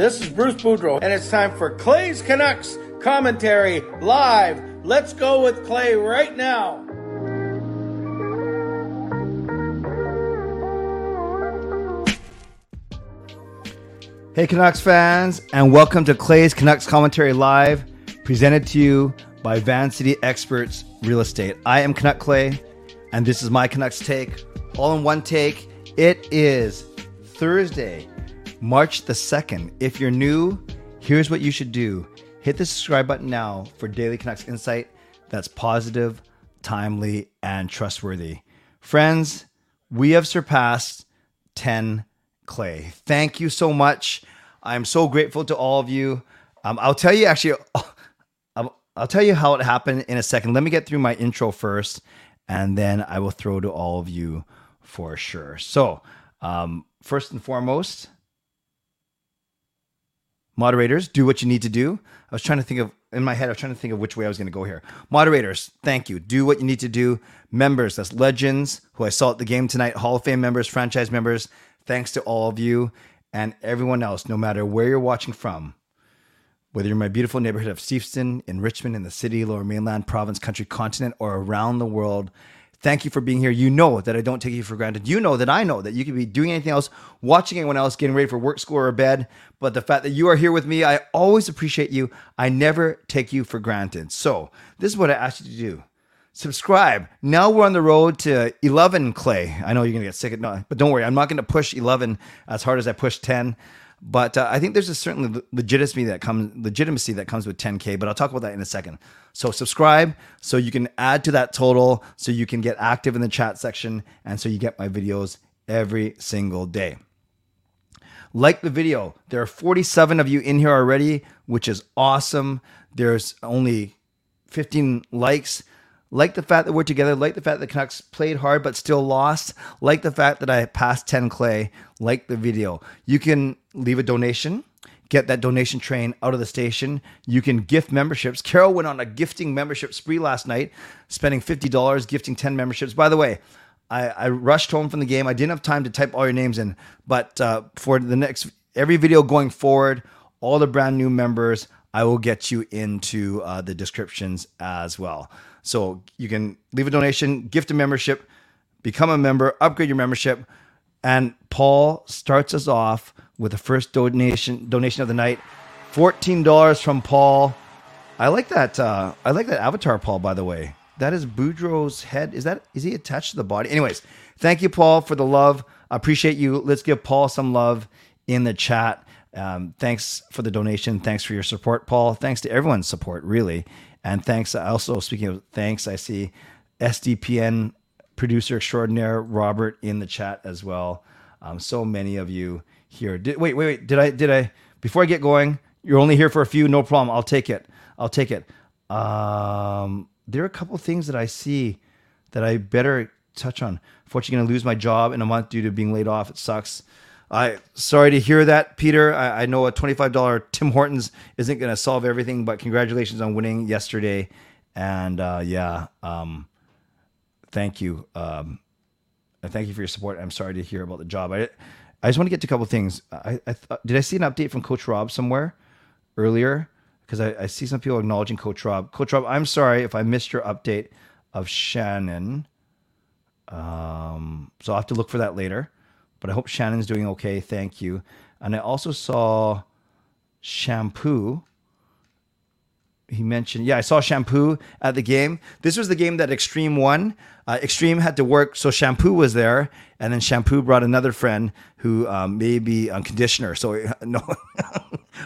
This is Bruce Boudreau, and it's time for Clay's Canucks commentary live. Let's go with Clay right now. Hey, Canucks fans, and welcome to Clay's Canucks Commentary Live, presented to you by Van City Experts Real Estate. I am Canuck Clay, and this is my Canucks take, all in one take. It is Thursday, March the 2nd. If you're new, here's what you should do hit the subscribe button now for daily Canucks insight that's positive, timely, and trustworthy. Friends, we have surpassed 10 Clay. Thank you so much. I'm so grateful to all of you. Um, I'll tell you actually, I'll, I'll tell you how it happened in a second. Let me get through my intro first, and then I will throw to all of you for sure. So, um, first and foremost, moderators, do what you need to do. I was trying to think of in my head. I was trying to think of which way I was going to go here. Moderators, thank you. Do what you need to do. Members, that's legends who I saw at the game tonight. Hall of Fame members, franchise members. Thanks to all of you and everyone else, no matter where you're watching from. Whether you're in my beautiful neighborhood of Steveston, in Richmond, in the city, lower mainland, province, country, continent, or around the world, thank you for being here. You know that I don't take you for granted. You know that I know that you could be doing anything else, watching anyone else, getting ready for work, school, or bed. But the fact that you are here with me, I always appreciate you. I never take you for granted. So, this is what I ask you to do subscribe. Now we're on the road to 11 Clay. I know you're going to get sick of no, but don't worry. I'm not going to push 11 as hard as I push 10. But uh, I think there's a certain legitimacy that comes legitimacy that comes with 10k. But I'll talk about that in a second. So subscribe so you can add to that total, so you can get active in the chat section, and so you get my videos every single day. Like the video. There are 47 of you in here already, which is awesome. There's only 15 likes. Like the fact that we're together, like the fact that the Canucks played hard but still lost, like the fact that I passed 10 Clay, like the video. You can leave a donation, get that donation train out of the station. You can gift memberships. Carol went on a gifting membership spree last night, spending $50, gifting 10 memberships. By the way, I, I rushed home from the game. I didn't have time to type all your names in, but uh, for the next, every video going forward, all the brand new members, I will get you into uh, the descriptions as well. So you can leave a donation, gift a membership, become a member, upgrade your membership. And Paul starts us off with the first donation donation of the night, fourteen dollars from Paul. I like that. Uh, I like that avatar, Paul. By the way, that is Boudreau's head. Is that is he attached to the body? Anyways, thank you, Paul, for the love. I appreciate you. Let's give Paul some love in the chat. Um, thanks for the donation. Thanks for your support, Paul. Thanks to everyone's support, really. And thanks. Also, speaking of thanks, I see SDPN producer extraordinaire Robert in the chat as well. Um, so many of you here. Did, wait, wait, wait. Did I? Did I? Before I get going, you're only here for a few. No problem. I'll take it. I'll take it. Um, there are a couple things that I see that I better touch on. Fortunately, going to lose my job in a month due to being laid off. It sucks. I sorry to hear that, Peter. I, I know a twenty-five dollar Tim Hortons isn't going to solve everything, but congratulations on winning yesterday. And uh, yeah, um, thank you. Um, thank you for your support. I'm sorry to hear about the job. I I just want to get to a couple things. I, I th- did I see an update from Coach Rob somewhere earlier because I, I see some people acknowledging Coach Rob. Coach Rob, I'm sorry if I missed your update of Shannon. Um, so I'll have to look for that later but I hope Shannon's doing okay. Thank you. And I also saw Shampoo. He mentioned, yeah, I saw Shampoo at the game. This was the game that Extreme won. Uh, Extreme had to work, so Shampoo was there, and then Shampoo brought another friend who um, may be a conditioner. So no, I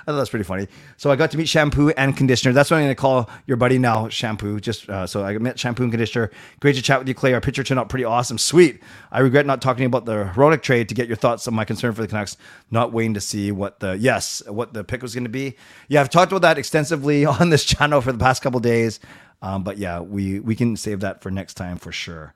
thought that's pretty funny. So I got to meet Shampoo and Conditioner. That's what I'm going to call your buddy now, Shampoo. Just uh, so I met Shampoo and Conditioner. Great to chat with you, Clay. Our picture turned out pretty awesome. Sweet. I regret not talking about the Hronek trade to get your thoughts on my concern for the Canucks. Not waiting to see what the yes, what the pick was going to be. Yeah, I've talked about that extensively on this channel for the past couple days. Um, but yeah, we we can save that for next time for sure.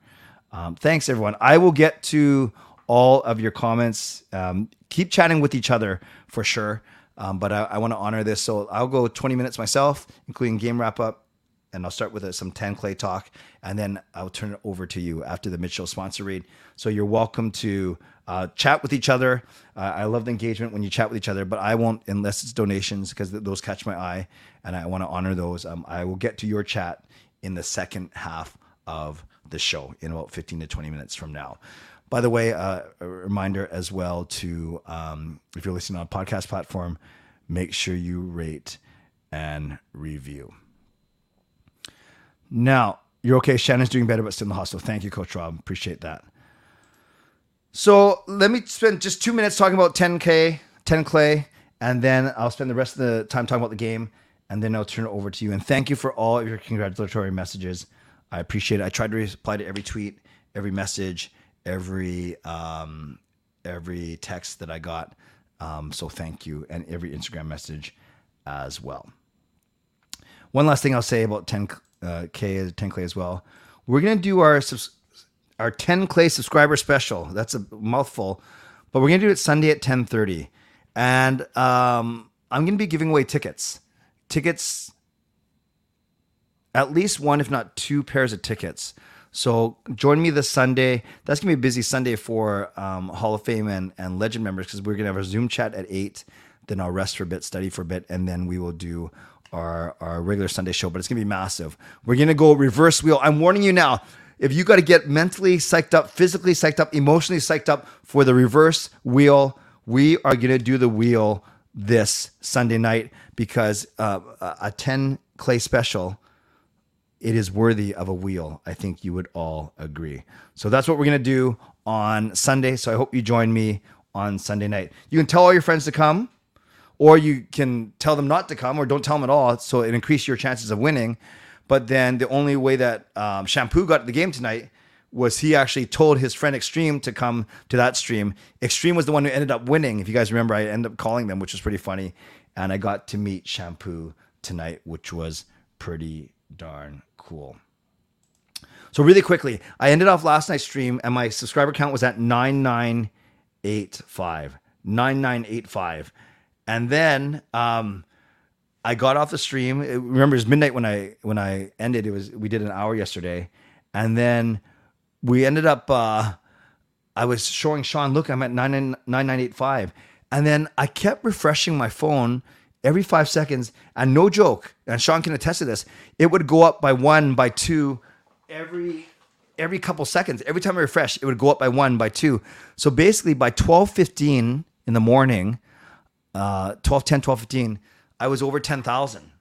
Um, thanks everyone. I will get to all of your comments. Um, keep chatting with each other for sure. Um, but I, I want to honor this, so I'll go 20 minutes myself, including game wrap up, and I'll start with uh, some 10 clay talk, and then I'll turn it over to you after the Mitchell sponsor read. So you're welcome to uh, chat with each other. Uh, I love the engagement when you chat with each other, but I won't unless it's donations because th- those catch my eye, and I want to honor those. Um, I will get to your chat in the second half of the show in about 15 to 20 minutes from now. By the way, uh, a reminder as well to um, if you're listening on a podcast platform, make sure you rate and review. Now, you're okay. Shannon's doing better, but still in the hospital. Thank you, Coach Rob. Appreciate that. So let me spend just two minutes talking about 10K, 10 Clay, and then I'll spend the rest of the time talking about the game, and then I'll turn it over to you. And thank you for all of your congratulatory messages. I appreciate it. I tried to reply to every tweet, every message, every um, every text that I got. Um, so thank you, and every Instagram message as well. One last thing I'll say about 10 uh, K 10 Clay as well. We're gonna do our our 10 Clay subscriber special. That's a mouthful, but we're gonna do it Sunday at 10:30, and um, I'm gonna be giving away tickets. Tickets, at least one, if not two pairs of tickets. So join me this Sunday. That's gonna be a busy Sunday for um, Hall of Fame and, and Legend members because we're gonna have a Zoom chat at eight. Then I'll rest for a bit, study for a bit, and then we will do our our regular Sunday show. But it's gonna be massive. We're gonna go reverse wheel. I'm warning you now. If you got to get mentally psyched up, physically psyched up, emotionally psyched up for the reverse wheel, we are gonna do the wheel this Sunday night because uh, a 10 clay special it is worthy of a wheel. I think you would all agree. So that's what we're going to do on Sunday. So I hope you join me on Sunday night. You can tell all your friends to come, or you can tell them not to come, or don't tell them at all. So it increases your chances of winning. But then the only way that um, Shampoo got the game tonight was he actually told his friend Extreme to come to that stream. Extreme was the one who ended up winning. If you guys remember, I ended up calling them, which was pretty funny. And I got to meet Shampoo tonight, which was pretty darn cool. So really quickly, I ended off last night's stream and my subscriber count was at 9985. 9985. And then um I got off the stream. It- Remember, it was midnight when I when I ended. It was we did an hour yesterday, and then we ended up. uh I was showing Sean, look, I'm at 9985. And then I kept refreshing my phone every five seconds. And no joke, and Sean can attest to this, it would go up by one, by two, every every couple seconds. Every time I refresh, it would go up by one, by two. So basically by 1215 in the morning, uh 1210, 1215, I was over 10,000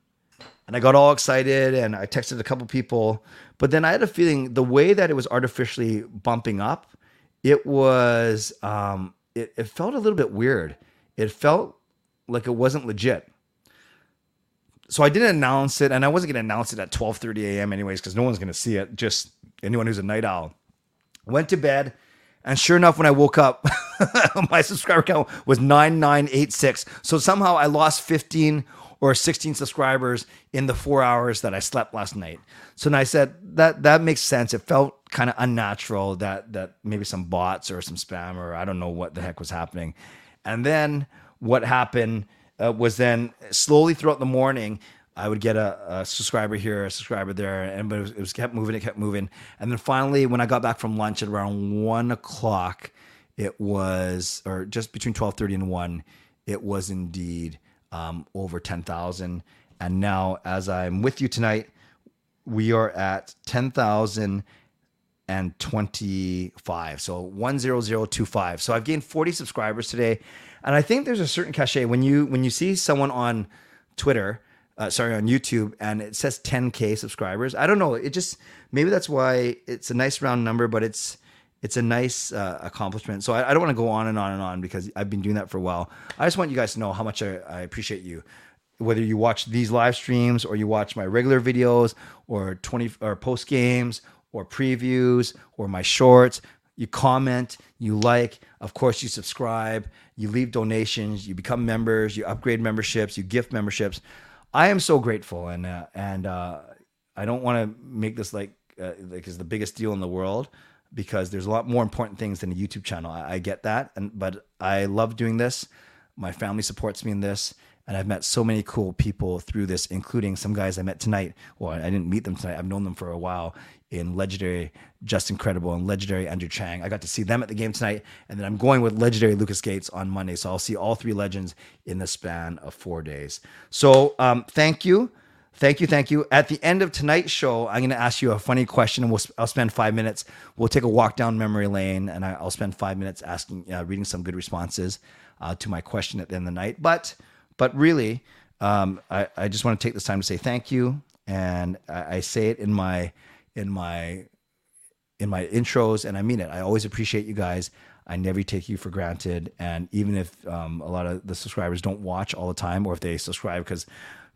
and I got all excited and I texted a couple people. But then I had a feeling the way that it was artificially bumping up, it was um, it, it felt a little bit weird. It felt like it wasn't legit. So I didn't announce it, and I wasn't going to announce it at 12:30 a.m. anyways, because no one's going to see it. Just anyone who's a night owl. Went to bed, and sure enough, when I woke up, my subscriber count was 9986. So somehow I lost 15 or 16 subscribers in the four hours that I slept last night. So then I said that that makes sense. It felt kind of unnatural that that maybe some bots or some spam or I don't know what the heck was happening. And then what happened uh, was then slowly throughout the morning, I would get a, a subscriber here, a subscriber there, and but it was, it was kept moving, it kept moving, and then finally, when I got back from lunch at around one o'clock, it was, or just between twelve thirty and one, it was indeed um, over ten thousand. And now, as I'm with you tonight, we are at ten thousand and 25. So 10025. So I've gained 40 subscribers today. And I think there's a certain cachet when you when you see someone on Twitter, uh, sorry, on YouTube and it says 10k subscribers. I don't know, it just maybe that's why it's a nice round number, but it's it's a nice uh, accomplishment. So I, I don't want to go on and on and on because I've been doing that for a while. I just want you guys to know how much I, I appreciate you whether you watch these live streams or you watch my regular videos or 20 or post games or previews or my shorts you comment you like of course you subscribe you leave donations you become members you upgrade memberships you gift memberships i am so grateful and uh, and uh, i don't want to make this like uh, like is the biggest deal in the world because there's a lot more important things than a youtube channel i, I get that and but i love doing this My family supports me in this. And I've met so many cool people through this, including some guys I met tonight. Well, I didn't meet them tonight. I've known them for a while in legendary Justin Credible and legendary Andrew Chang. I got to see them at the game tonight. And then I'm going with legendary Lucas Gates on Monday. So I'll see all three legends in the span of four days. So um, thank you. Thank you, thank you. At the end of tonight's show, I'm going to ask you a funny question, and we'll I'll spend five minutes. We'll take a walk down memory lane, and I, will spend five minutes asking, uh, reading some good responses uh, to my question at the end of the night. But, but really, um, I, I just want to take this time to say thank you, and I, I say it in my in my in my intros, and I mean it. I always appreciate you guys. I never take you for granted, and even if um, a lot of the subscribers don't watch all the time, or if they subscribe because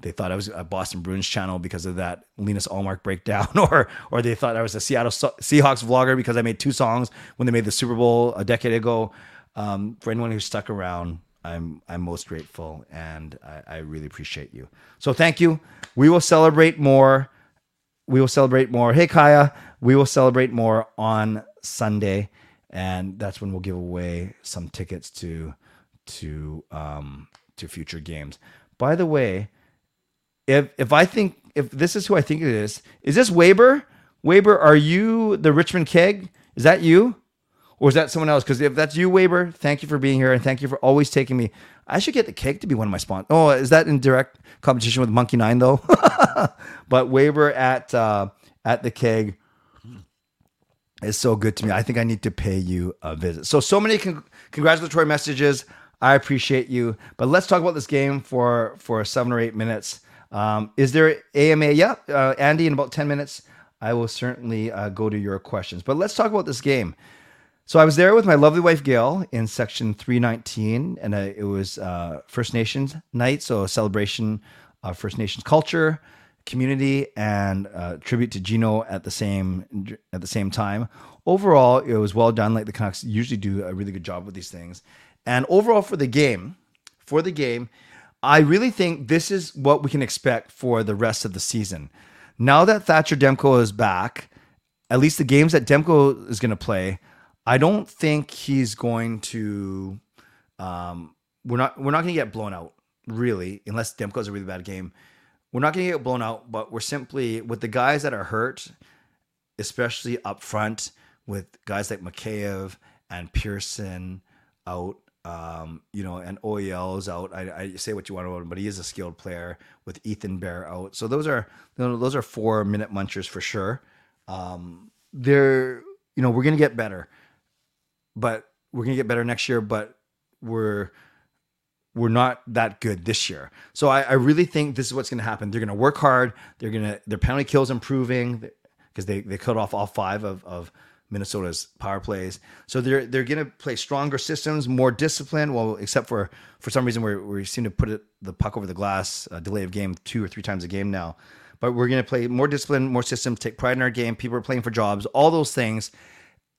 they thought I was a Boston Bruins channel because of that Linus Ullmark breakdown, or or they thought I was a Seattle Seahawks vlogger because I made two songs when they made the Super Bowl a decade ago. Um, for anyone who stuck around, I'm I'm most grateful, and I, I really appreciate you. So thank you. We will celebrate more. We will celebrate more. Hey Kaya, we will celebrate more on Sunday, and that's when we'll give away some tickets to to um, to future games. By the way if if I think if this is who I think it is, is this Weber? Weber, are you the Richmond Keg? Is that you? Or is that someone else? Because if that's you, Weber, thank you for being here and thank you for always taking me. I should get the keg to be one of my sponsors. Oh, is that in direct competition with Monkey Nine though? but Weber at uh, at the keg is so good to me. I think I need to pay you a visit. So so many con- congratulatory messages. I appreciate you. But let's talk about this game for for seven or eight minutes. Um, is there AMA? Yeah, uh, Andy, in about 10 minutes, I will certainly uh, go to your questions. But let's talk about this game. So I was there with my lovely wife Gail in section 319, and uh, it was uh, First Nations night, so a celebration of First Nations culture, community, and uh, tribute to Gino at the same at the same time. Overall, it was well done. Like the Canucks usually do a really good job with these things. And overall, for the game, for the game, I really think this is what we can expect for the rest of the season. Now that Thatcher Demko is back, at least the games that Demko is going to play, I don't think he's going to. Um, we're not we're not going to get blown out really, unless Demko's a really bad game. We're not going to get blown out, but we're simply with the guys that are hurt, especially up front with guys like Mikheyev and Pearson out um, you know, and OEL's out. I, I, say what you want about him, but he is a skilled player with Ethan Bear out. So those are you know, those are four minute munchers for sure. Um, they're you know we're gonna get better, but we're gonna get better next year. But we're we're not that good this year. So I, I really think this is what's gonna happen. They're gonna work hard. They're gonna their penalty kills improving because they they cut off all five of of Minnesota's power plays. So they're they're going to play stronger systems, more disciplined. Well, except for for some reason we we seem to put it, the puck over the glass, uh, delay of game two or three times a game now. But we're going to play more discipline, more systems, take pride in our game. People are playing for jobs, all those things.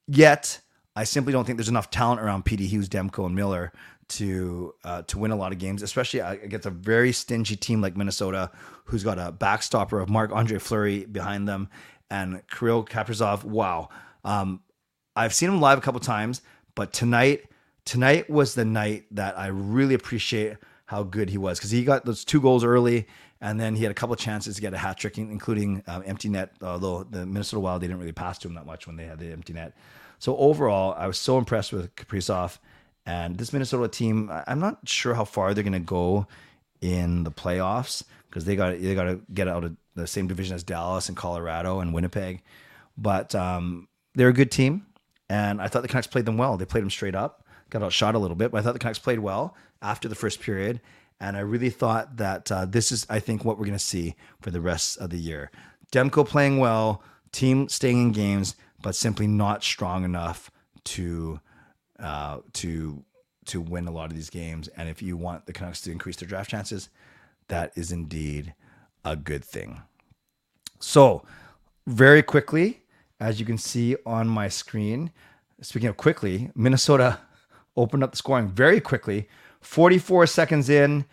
Yet I simply don't think there's enough talent around Petey Hughes, Demko, and Miller to uh, to win a lot of games, especially against a very stingy team like Minnesota, who's got a backstopper of Marc Andre Fleury behind them and Kirill Kaprizov. Wow. Um, I've seen him live a couple times, but tonight, tonight was the night that I really appreciate how good he was because he got those two goals early, and then he had a couple chances to get a hat trick, including um, empty net. Although the Minnesota Wild they didn't really pass to him that much when they had the empty net. So overall, I was so impressed with Kaprizov and this Minnesota team. I'm not sure how far they're going to go in the playoffs because they got they got to get out of the same division as Dallas and Colorado and Winnipeg. But um, they're a good team, and I thought the Canucks played them well. They played them straight up, got outshot a little bit, but I thought the Canucks played well after the first period. And I really thought that uh, this is, I think, what we're going to see for the rest of the year. Demko playing well, team staying in games, but simply not strong enough to uh, to to win a lot of these games. And if you want the Canucks to increase their draft chances, that is indeed a good thing. So, very quickly, as you can see on my screen, speaking of quickly, Minnesota opened up the scoring very quickly. 44 seconds in,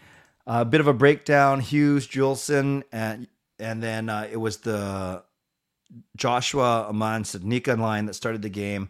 a bit of a breakdown. Hughes, Juulsen, and and then uh, it was the Joshua Åman Studnicka line that started the game.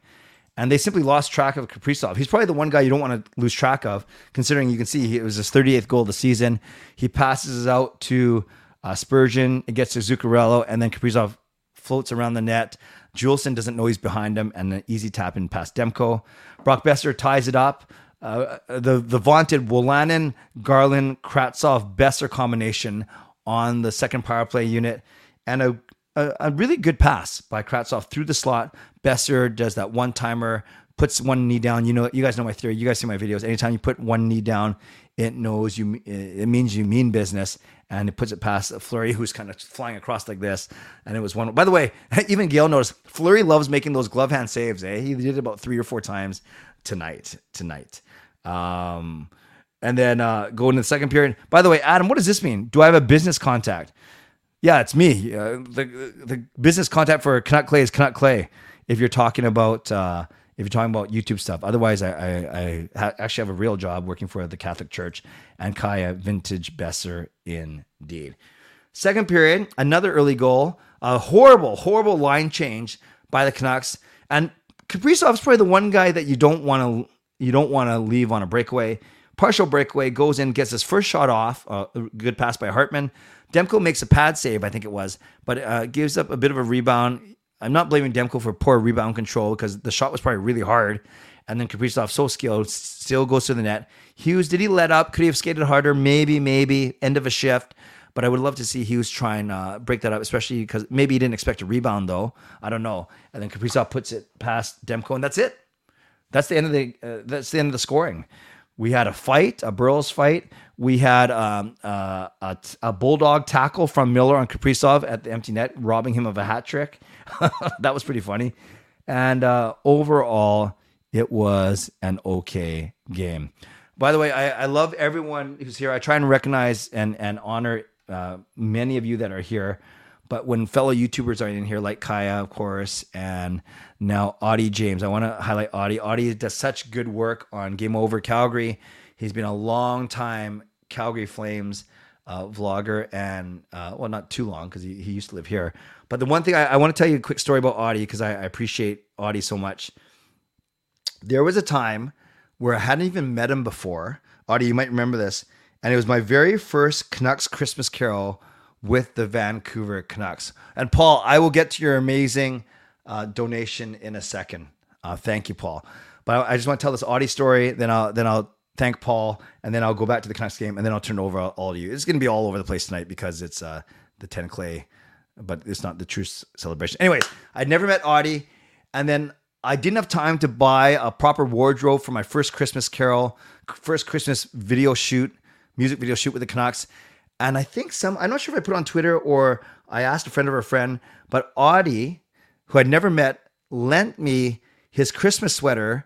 and they simply lost track of Kaprizov. He's probably the one guy you don't want to lose track of, considering you can see it was his 38th goal of the season. He passes out to uh, Spurgeon, it gets to Zuccarello, and then Kaprizov floats around the net. Juulsen doesn't know he's behind him, and an easy tap in past Demko. Brock Boeser ties it up. Uh, the the vaunted Wolanin, Garland, Kravtsov, Boeser combination on the second power play unit, and a, a, a really good pass by Kravtsov through the slot. Boeser does that one timer, puts one knee down. You know, you guys know my theory. You guys see my videos. Anytime you put one knee down, it knows you. It means you mean business, and it puts it past Fleury, who's kind of flying across like this. And it was one. By the way, even Gail noticed Fleury loves making those glove hand saves. Eh, he did it about three or four times tonight. Tonight. Um, and then uh, go into the second period. By the way, Adam, what does this mean? Do I have a business contact? Yeah, it's me. Uh, the the business contact for Canuck Clay is Canuck Clay. If you're talking about uh, if you're talking about YouTube stuff, otherwise I I, I ha- actually have a real job working for the Catholic Church and Kaya Vintage Boeser indeed. Second period, another early goal, a horrible horrible line change by the Canucks, and Kaprizov's probably the one guy that you don't want to you don't want to leave on a breakaway. Partial breakaway goes in, gets his first shot off. Uh, good pass by Hartman. Demko makes a pad save, I think it was, but uh, gives up a bit of a rebound. I'm not blaming Demko for poor rebound control because the shot was probably really hard. And then Kaprizov, so skilled, still goes to the net. Hughes, did he let up? Could he have skated harder? Maybe, maybe. End of a shift. But I would love to see Hughes try and uh, break that up, especially because maybe he didn't expect a rebound, though. I don't know. And then Kaprizov puts it past Demko, and that's it. That's the end of the. Uh, that's the end of the scoring. We had a fight, a Burroughs fight. We had um, uh, a, a, bulldog tackle from Miller on Kaprizov at the empty net, robbing him of a hat trick. that was pretty funny. And uh, overall, it was an okay game. By the way, I, I, love everyone who's here. I try and recognize and, and honor uh, many of you that are here. But when fellow YouTubers are in here, like Kaya, of course, and now Audie James, I want to highlight Audie. Audie does such good work on Game Over Calgary. He's been a long time Calgary Flames uh, vlogger, and uh, well, not too long because he, he used to live here. But the one thing I, I want to tell you a quick story about Audie because I, I appreciate Audie so much. There was a time where I hadn't even met him before. Audie, you might remember this. And it was my very first Canucks Christmas Carol with the Vancouver Canucks. And Paul, I will get to your amazing uh, donation in a second. Uh, thank you, Paul. But I, I just want to tell this Audie story. Then I'll then I'll thank Paul, and then I'll go back to the Canucks game, and then I'll turn it over all, all to you. It's going to be all over the place tonight because it's uh, the ten clay, but it's not the true celebration. Anyways, I'd never met Audie, and then I didn't have time to buy a proper wardrobe for my first Christmas Carol, first Christmas video shoot, music video shoot with the Canucks. And I think some, I'm not sure if I put on Twitter or I asked a friend of a friend, but Audie, who I'd never met, lent me his Christmas sweater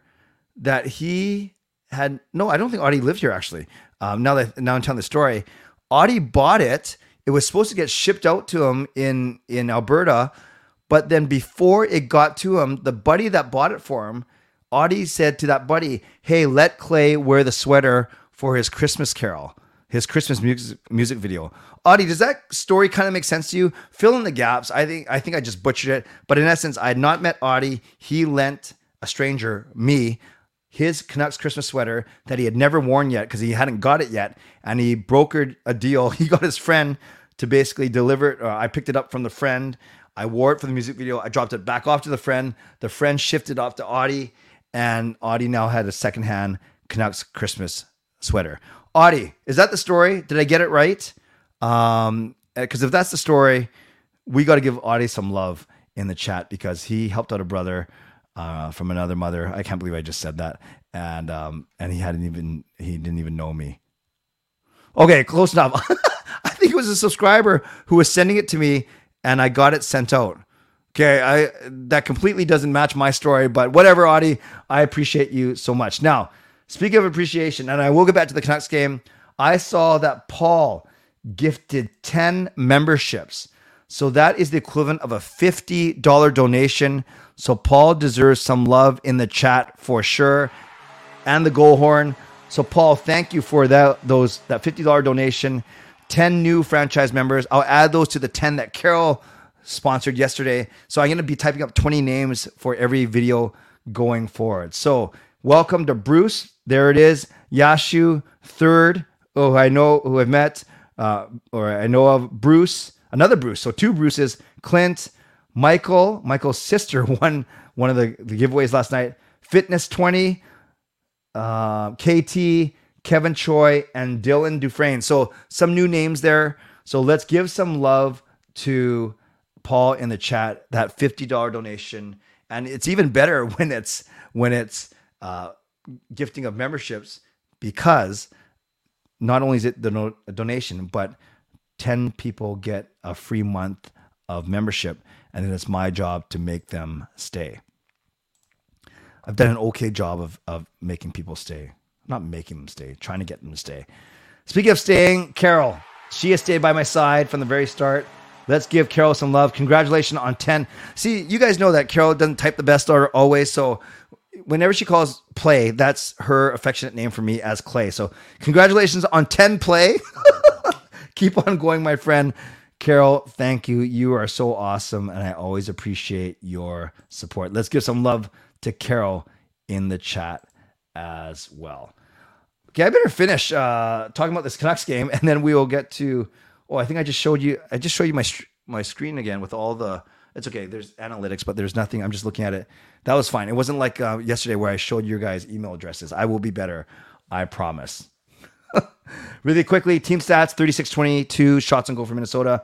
that he had. No, I don't think Audie lived here actually. Um, now that now I'm telling the story, Audie bought it. It was supposed to get shipped out to him in in Alberta, but then before it got to him, the buddy that bought it for him, Audie said to that buddy, "Hey, let Clay wear the sweater for his Christmas carol." his Christmas music music video. Audie, does that story kind of make sense to you? Fill in the gaps. I think I think I just butchered it, but in essence, I had not met Audie. He lent a stranger me his Canucks Christmas sweater that he had never worn yet because he hadn't got it yet, and he brokered a deal. He got his friend to basically deliver it. Uh, I picked it up from the friend. I wore it for the music video. I dropped it back off to the friend. The friend shifted off to Audie, and Audie now had a secondhand Canucks Christmas sweater. Audie, is that the story? Did I get it right? Um, because if that's the story, we got to give Audie some love in the chat because he helped out a brother uh, from another mother. I can't believe I just said that, and um, and he hadn't even he didn't even know me. Okay, close enough. I think it was a subscriber who was sending it to me, and I got it sent out. Okay, I that completely doesn't match my story, but whatever, Audie. I appreciate you so much. Now Speaking of appreciation, and I will get back to the Canucks game, I saw that Paul gifted 10 memberships. So that is the equivalent of a $50 donation. So Paul deserves some love in the chat for sure. And the goal horn. So Paul, thank you for that those that $50 donation. 10 new franchise members. I'll add those to the 10 that Carol sponsored yesterday. So I'm going to be typing up 20 names for every video going forward. So, welcome to Bruce. There it is. Yashu, third, who I know, who I've met, uh, or I know of. Bruce, another Bruce. So, two Bruces. Clint, Michael, Michael's sister won one of the, the giveaways last night. Fitness 20, uh, KT, Kevin Choi, and Dylan Dufresne. So some new names there. So let's give some love to Paul in the chat. That fifty dollar donation, and it's even better when it's when it's uh, gifting of memberships because not only is it the no- donation, but ten people get a free month of membership, and then it's my job to make them stay. I've done an okay job of of making people stay, not making them stay, trying to get them to stay. Speaking of staying, Carol, she has stayed by my side from the very start. Let's give Carol some love. Congratulations on 10. See, you guys know that Carol doesn't type the best order always. So whenever she calls play, that's her affectionate name for me as Clay. So congratulations on 10 play. Keep on going, my friend. Carol, thank you. You are so awesome. And I always appreciate your support. Let's give some love to Carol in the chat as well. Okay, I better finish uh, talking about this Canucks game, and then we will get to. Oh, I think I just showed you. I just showed you my my screen again with all the. It's okay. There's analytics, but there's nothing. I'm just looking at it. That was fine. It wasn't like uh, yesterday where I showed your guys email addresses. I will be better. I promise. really quickly, team stats 36 22, shots on goal for Minnesota.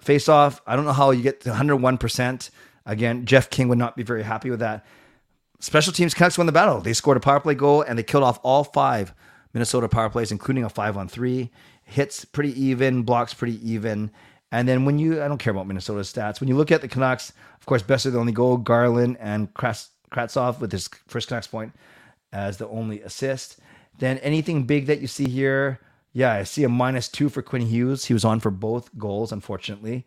Face off, I don't know how you get to 101%. Again, Jeff King would not be very happy with that. Special teams Canucks won the battle. They scored a power play goal and they killed off all five Minnesota power plays, including a five on three. Hits pretty even, blocks pretty even. And then when you, I don't care about Minnesota's stats. When you look at the Canucks, of course, best of the only goal, Garland and Kravtsov with his first Canucks point as the only assist. Then anything big that you see here, yeah, I see a minus two for Quinn Hughes. He was on for both goals, unfortunately.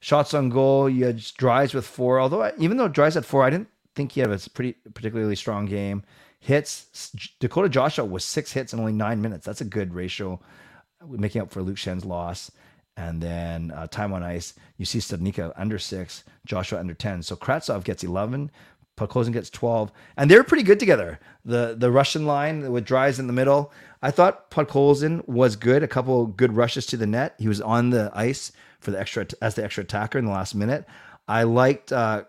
Shots on goal, you had Dries with four. Although, I, even though Dries had four, I didn't think he had a pretty particularly strong game. Hits, Dakota Joshua was six hits in only nine minutes. That's a good ratio, uh, making up for Luke Schenn's loss. And then uh, time on ice, you see Studnicka under six, Joshua under 10. So Kravtsov gets 11, Podkolzin gets 12. And they're pretty good together. The the Russian line with Dries in the middle. I thought Podkolzin was good. A couple good rushes to the net. He was on the ice for the extra as the extra attacker in the last minute. I liked uh,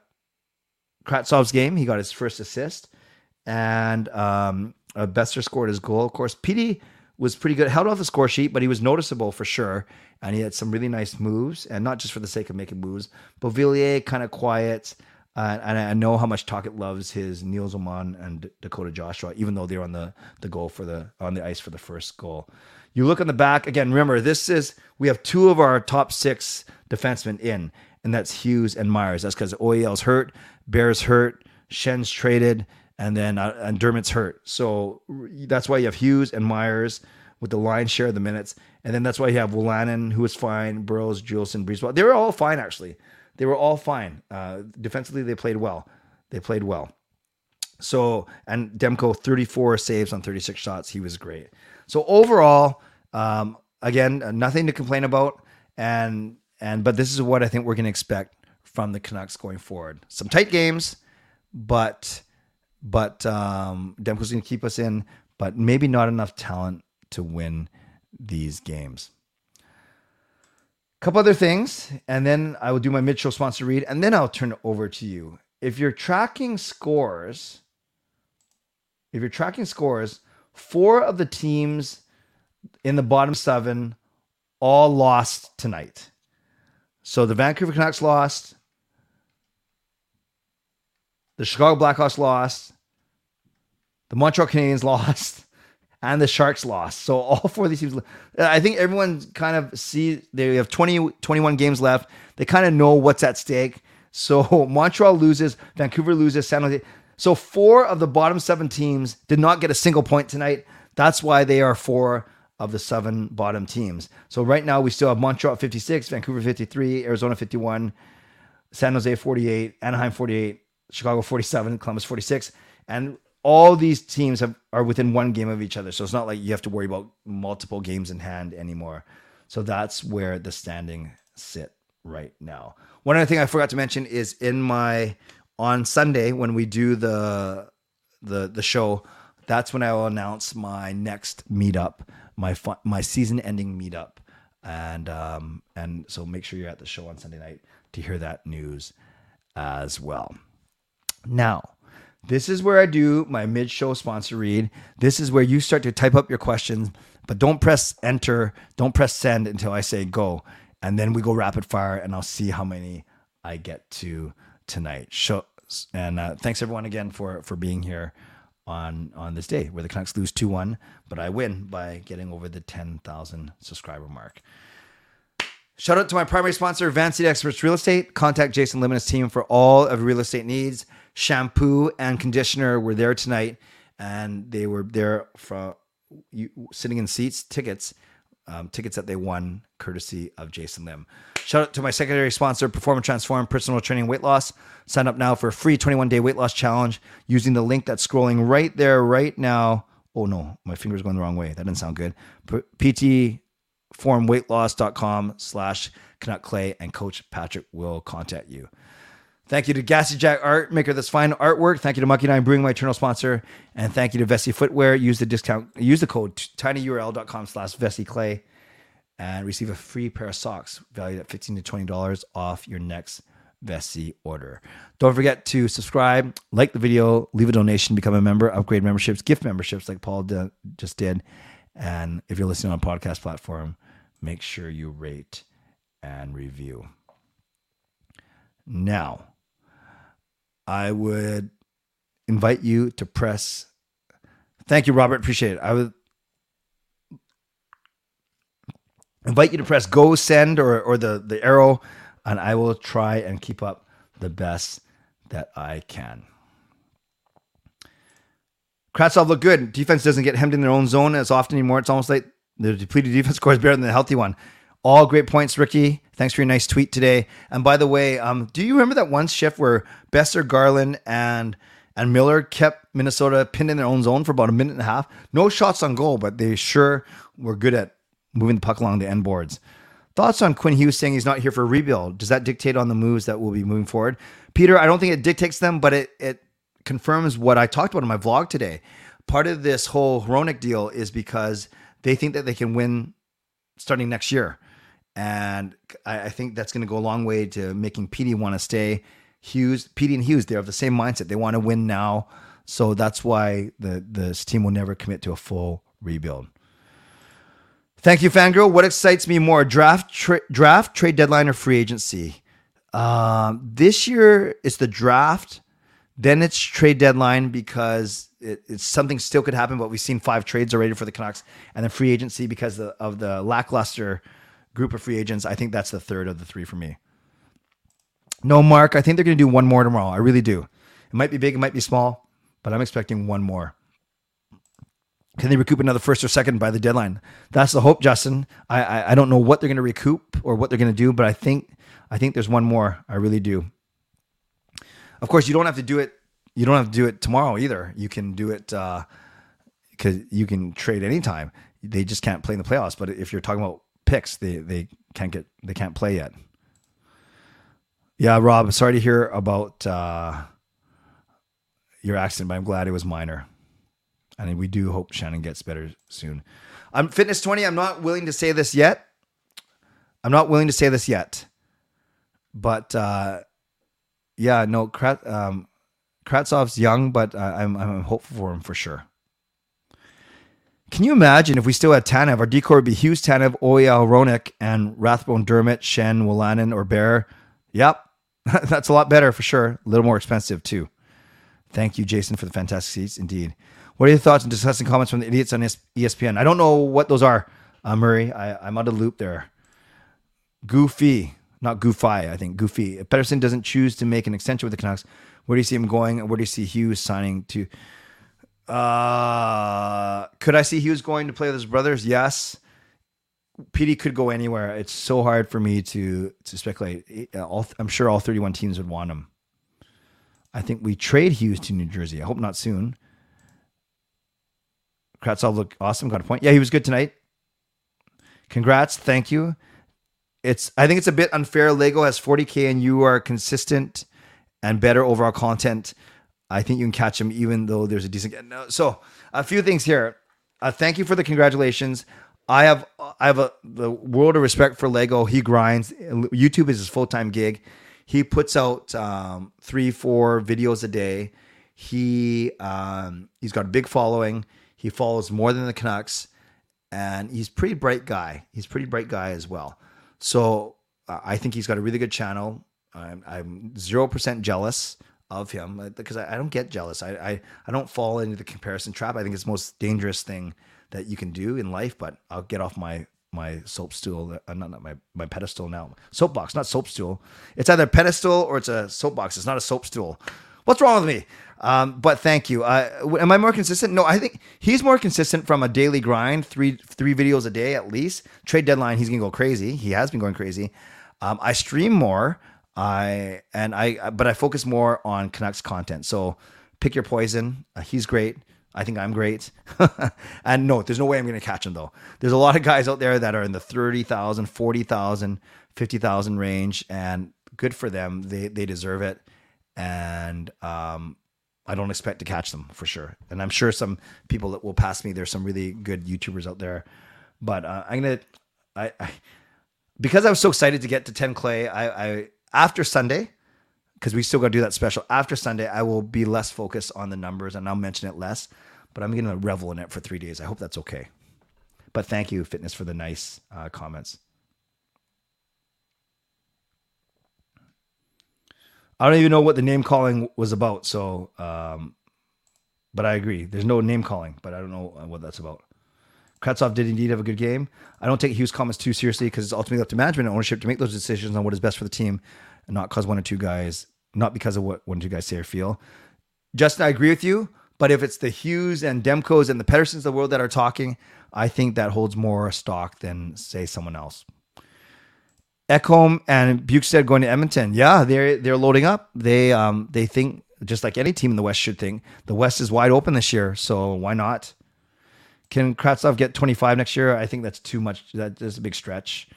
Kravtsov's game. He got his first assist, and um, uh, Boeser scored his goal. Of course, Petey was pretty good. Held off the score sheet, but he was noticeable for sure. And he had some really nice moves, and not just for the sake of making moves. But Villiers kind of quiet uh, and I know how much Tocchet loves his Nils Åman and Dakota Joshua, even though they're on the the goal for the on the ice for the first goal. You look on the back again. Remember, this is we have two of our top six defensemen in, and that's Hughes and Myers. That's because OEL's hurt. Bears hurt, Schenn's traded, and then uh, and Dermott's hurt. So that's why you have Hughes and Myers with the line share of the minutes, and then that's why you have Wolanin, who was fine, Burroughs, Juulsen, Brisebois. They were all fine actually. They were all fine. Uh, defensively, they played well. They played well. So and Demko 34 saves on 36 shots. He was great. So overall, um, again, nothing to complain about. And and but this is what I think we're going to expect from the Canucks going forward. Some tight games, but but um, Demko's going to keep us in, but maybe not enough talent to win these games. Couple other things, and then I will do my mid-show sponsor read, and then I'll turn it over to you. If you're tracking scores, if you're tracking scores, four of the teams in the bottom seven all lost tonight. So the Vancouver Canucks lost, the Chicago Blackhawks lost, the Montreal Canadiens lost, and the Sharks lost. So all four of these teams, I think everyone kind of see they have 20, 21 games left. They kind of know what's at stake. So Montreal loses, Vancouver loses, San Jose. So four of the bottom seven teams did not get a single point tonight. That's why they are four of the seven bottom teams. So right now we still have Montreal 56, Vancouver 53, Arizona 51, San Jose 48, Anaheim 48, Chicago 47, Columbus 46, and all these teams have, are within one game of each other. So it's not like you have to worry about multiple games in hand anymore. So that's where the standing sit right now. One other thing I forgot to mention is in my on Sunday when we do the the the show, that's when I will announce my next meetup, my fu- my season ending meetup, and um and so make sure you're at the show on Sunday night to hear that news as well. Now, this is where I do my mid show sponsor read. This is where you start to type up your questions, but don't press enter, don't press send until I say go. And then we go rapid fire and I'll see how many I get to tonight. Show, and uh, thanks everyone again for for being here on on this day where the Canucks lose 2-1, but I win by getting over the 10,000 subscriber mark. Shout out to my primary sponsor, Van City Experts Real Estate. Contact Jason Lim and his team for all of real estate needs. Shampoo and conditioner were there tonight, and they were there for you, sitting in seats, tickets, um, tickets that they won courtesy of Jason Lim. Shout out to my secondary sponsor, Perform and Transform Personal Training Weight Loss. Sign up now for a free 21 day weight loss challenge using the link that's scrolling right there, right now. Oh no, my finger's going the wrong way. That didn't sound good. PT formweightloss.com slash Canuck Clay and Coach Patrick will contact you. Thank you to Gassy Jack Art, maker of this fine artwork. Thank you to Monkey Nine Brewing, my eternal sponsor. And thank you to Vessi Footwear. Use the discount, use the code tinyurl.com slash Clay and receive a free pair of socks valued at 15 to $20 off your next Vessi order. Don't forget to subscribe, like the video, leave a donation, become a member, upgrade memberships, gift memberships like Paul just did. And if you're listening on a podcast platform, make sure you rate and review. Now, I would invite you to press. Thank you, Robert. Appreciate it. I would invite you to press go send or, or the, the arrow, and I will try and keep up the best that I can. Kravtsov look good. Defense doesn't get hemmed in their own zone as often anymore. It's almost like the depleted defense scores better than the healthy one. All great points, Ricky. Thanks for your nice tweet today. And by the way, um, do you remember that one shift where Boeser, Garland, and and Miller kept Minnesota pinned in their own zone for about a minute and a half? No shots on goal, but they sure were good at moving the puck along the end boards. Thoughts on Quinn Hughes saying he's not here for a rebuild? Does that dictate on the moves that we'll be moving forward? Peter, I don't think it dictates them, but it it confirms what I talked about in my vlog today. Part of this whole Hronek deal is because they think that they can win starting next year. And I, I think that's going to go a long way to making Petey want to stay. Hughes, Petey and Hughes, they're of the same mindset. They want to win now. So that's why the this team will never commit to a full rebuild. Thank you, Fangirl. What excites me more, draft, tra- draft, trade deadline, or free agency? Um, this year it's the draft, then it's trade deadline because it, it's something still could happen, but we've seen five trades already for the Canucks, and then free agency because of the, of the lackluster group of free agents. I think that's the third of the three for me. No, Mark. I think they're going to do one more tomorrow. I really do. It might be big, it might be small, but I'm expecting one more. Can they recoup another first or second by the deadline? That's the hope, Justin. I I, I don't know what they're going to recoup or what they're going to do, but I think I think there's one more. I really do. Of course, you don't have to do it. You don't have to do it tomorrow either. You can do it because uh, you can trade anytime. They just can't play in the playoffs. But if you're talking about picks, they they can't get they can't play yet. Yeah, Rob, sorry to hear about uh, your accident, but I'm glad it was minor. And we do hope Shannon gets better soon. I'm fitness 20. I'm not willing to say this yet. I'm not willing to say this yet. But uh, yeah, no, Krat, um, young, but uh, I'm, I'm hopeful for him for sure. Can you imagine if we still had Tanev? Our decor would be Hughes, Tanev, OEL, Hronek, and Rathbone, Dermott, Schenn, Wolanin, or Bear. Yep, that's a lot better for sure. A little more expensive too. Thank you, Jason, for the fantastic seats. Indeed. What are your thoughts and discussing comments from the idiots on ESPN? I don't know what those are, uh, Murray. I, I'm out of the loop there. Goofy, not Goofy, I think. Goofy. If Pettersson doesn't choose to make an extension with the Canucks, where do you see him going? Where do you see Hughes signing to? Uh, could I see Hughes going to play with his brothers? Yes. Petey could go anywhere. It's so hard for me to to speculate. All, I'm sure all 31 teams would want him. I think we trade Hughes to New Jersey. I hope not soon. Kravtsov looked awesome. Got a point. Yeah, he was good tonight. Congrats. Thank you. It's. I think it's a bit unfair. Lego has 40k and you are consistent and better overall content. I think you can catch him even though there's a decent. No, so a few things here. Uh, thank you for the congratulations. I have I have a the world of respect for Lego. He grinds. YouTube is his full time gig. He puts out um, three four videos a day. He um, he's got a big following. He follows more than the Canucks, and he's pretty bright guy. He's pretty bright guy as well. So uh, I think he's got a really good channel. I'm zero percent jealous of him uh, because I, I don't get jealous. I, I I don't fall into the comparison trap. I think it's the most dangerous thing that you can do in life. But I'll get off my my soap stool, uh, not, not my my pedestal now. Soapbox, not soap stool. It's either pedestal or it's a soapbox. It's not a soap stool. What's wrong with me? Um, but thank you. Uh, am I more consistent? No, I think he's more consistent from a daily grind, three three videos a day at least. Trade deadline, he's gonna go crazy. He has been going crazy. Um, I stream more. I and I, but I focus more on Canucks content. So pick your poison. Uh, he's great. I think I'm great. and no, there's no way I'm going to catch him though. There's a lot of guys out there that are in the 30,000, 40,000, 50,000 range and good for them. They they deserve it. And um I don't expect to catch them for sure. And I'm sure some people that will pass me there's some really good YouTubers out there. But uh, I'm to I, I because I was so excited to get to 10 clay, I, I after Sunday, because we still got to do that special. After Sunday, I will be less focused on the numbers and I'll mention it less, but I'm going to revel in it for three days. I hope that's okay. But thank you, Fitness, for the nice uh, comments. I don't even know what the name calling was about. So, um, but I agree. There's no name calling, but I don't know what that's about. Kravtsov did indeed have a good game. I don't take Hughes' comments too seriously because it's ultimately up to management and ownership to make those decisions on what is best for the team and not cause one or two guys, not because of what one or two guys say or feel. Justin, I agree with you, but if it's the Hughes and Demkos and the Petterssons of the world that are talking, I think that holds more stock than say someone else. Ekholm and Bjugstad going to Edmonton. Yeah, they're they're loading up. They um they think just like any team in the West should think the West is wide open this year. So why not? Can Kravtsov get 25 next year? I think that's too much. That is a big stretch.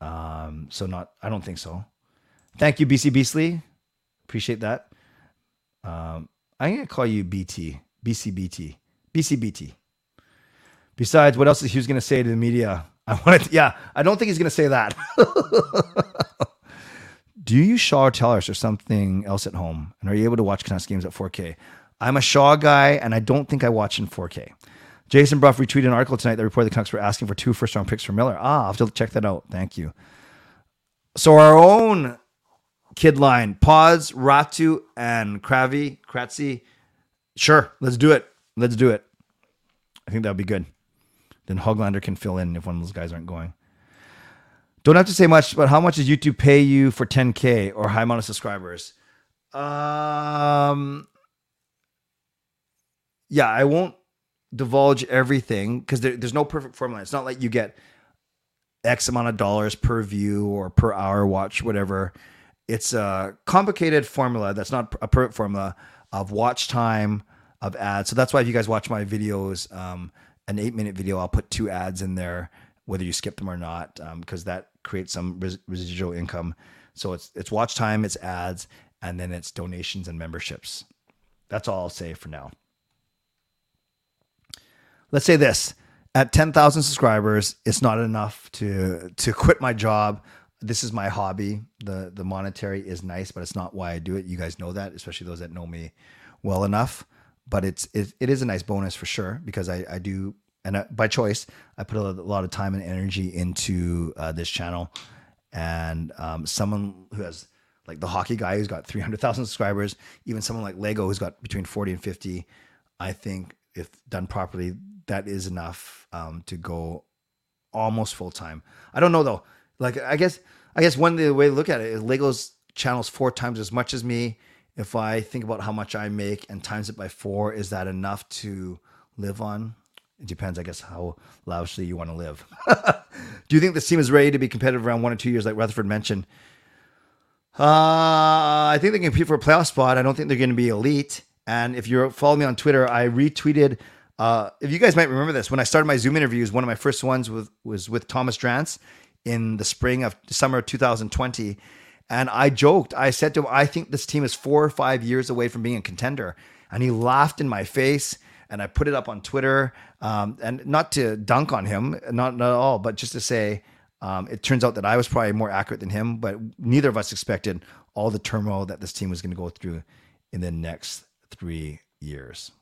Um, so not. I don't think so. Thank you, BC Beastly. Appreciate that. Um, I'm gonna call you BT, BCBT, BCBT. Besides, what else is Hughes gonna say to the media? I want to. Yeah, I don't think he's gonna say that. Do you Shaw or Telus or something else at home? And are you able to watch Canucks games at 4K? I'm a Shaw guy, and I don't think I watch in 4K. Jason Brough retweeted an article tonight that reported the Canucks were asking for two first round picks for Miller. Ah, I'll have to check that out. Thank you. So our own kid line, Pause, Räty, and Kravi, Kratzy. Sure, let's do it. Let's do it. I think that would be good. Then Hoglander can fill in if one of those guys aren't going. Don't have to say much, but how much does YouTube pay you for 10K or high amount of subscribers? Um, yeah, I won't divulge everything because there, there's no perfect formula. It's not like you get X amount of dollars per view or per hour watch, whatever. It's a complicated formula that's not a perfect formula of watch time of ads. So that's why if you guys watch my videos, um, an eight minute video, I'll put two ads in there, whether you skip them or not, because um, that creates some res- residual income. So it's it's watch time, it's ads, and then it's donations and memberships. That's all I'll say for now let's say this at 10,000 subscribers, it's not enough to to quit my job. This is my hobby. The the monetary is nice, but it's not why I do it. You guys know that, especially those that know me well enough. But it's it, it is a nice bonus for sure because I I do and I, by choice I put a lot of time and energy into uh, this channel. And um, someone who has like the hockey guy who's got 300,000 subscribers, even someone like Lego who's got between 40 and 50, I think if done properly, that is enough um, to go almost full time. I don't know though. Like I guess I guess one way to look at it is Lego's channels four times as much as me. If I think about how much I make and times it by four, is that enough to live on? It depends, I guess, how lavishly you want to live. Do you think this team is ready to be competitive around one or two years, like Rutherford mentioned? Uh, I think they can compete for a playoff spot. I don't think they're going to be elite. And if you follow me on Twitter, I retweeted uh, if you guys might remember this, when I started my Zoom interviews, one of my first ones with, was with Thomas Drance in the spring of summer of 2020. And I joked. I said to him, I think this team is four or five years away from being a contender. And he laughed in my face. And I put it up on Twitter. Um, and not to dunk on him, not, not at all, but just to say, um, it turns out that I was probably more accurate than him, but neither of us expected all the turmoil that this team was going to go through in the next three years.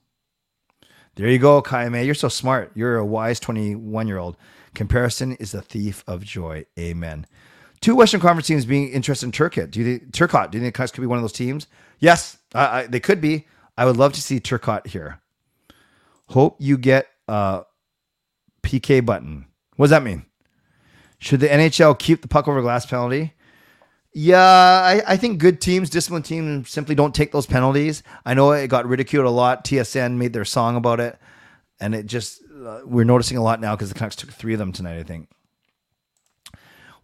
There you go, Kaime. You're so smart. You're a wise 21 year old. Comparison is the thief of joy. Amen. Two Western Conference teams being interested in Turcotte. Do you think Turcotte? Do you think Canucks could be one of those teams? Yes, I, I, they could be. I would love to see Turcotte here. Hope you get uh, a PK button. What does that mean? Should the NHL keep the puck over glass penalty? Yeah, I, I think good teams, disciplined teams, simply don't take those penalties. I know it got ridiculed a lot. TSN made their song about it, and it just uh, we're noticing a lot now because the Canucks took three of them tonight. I think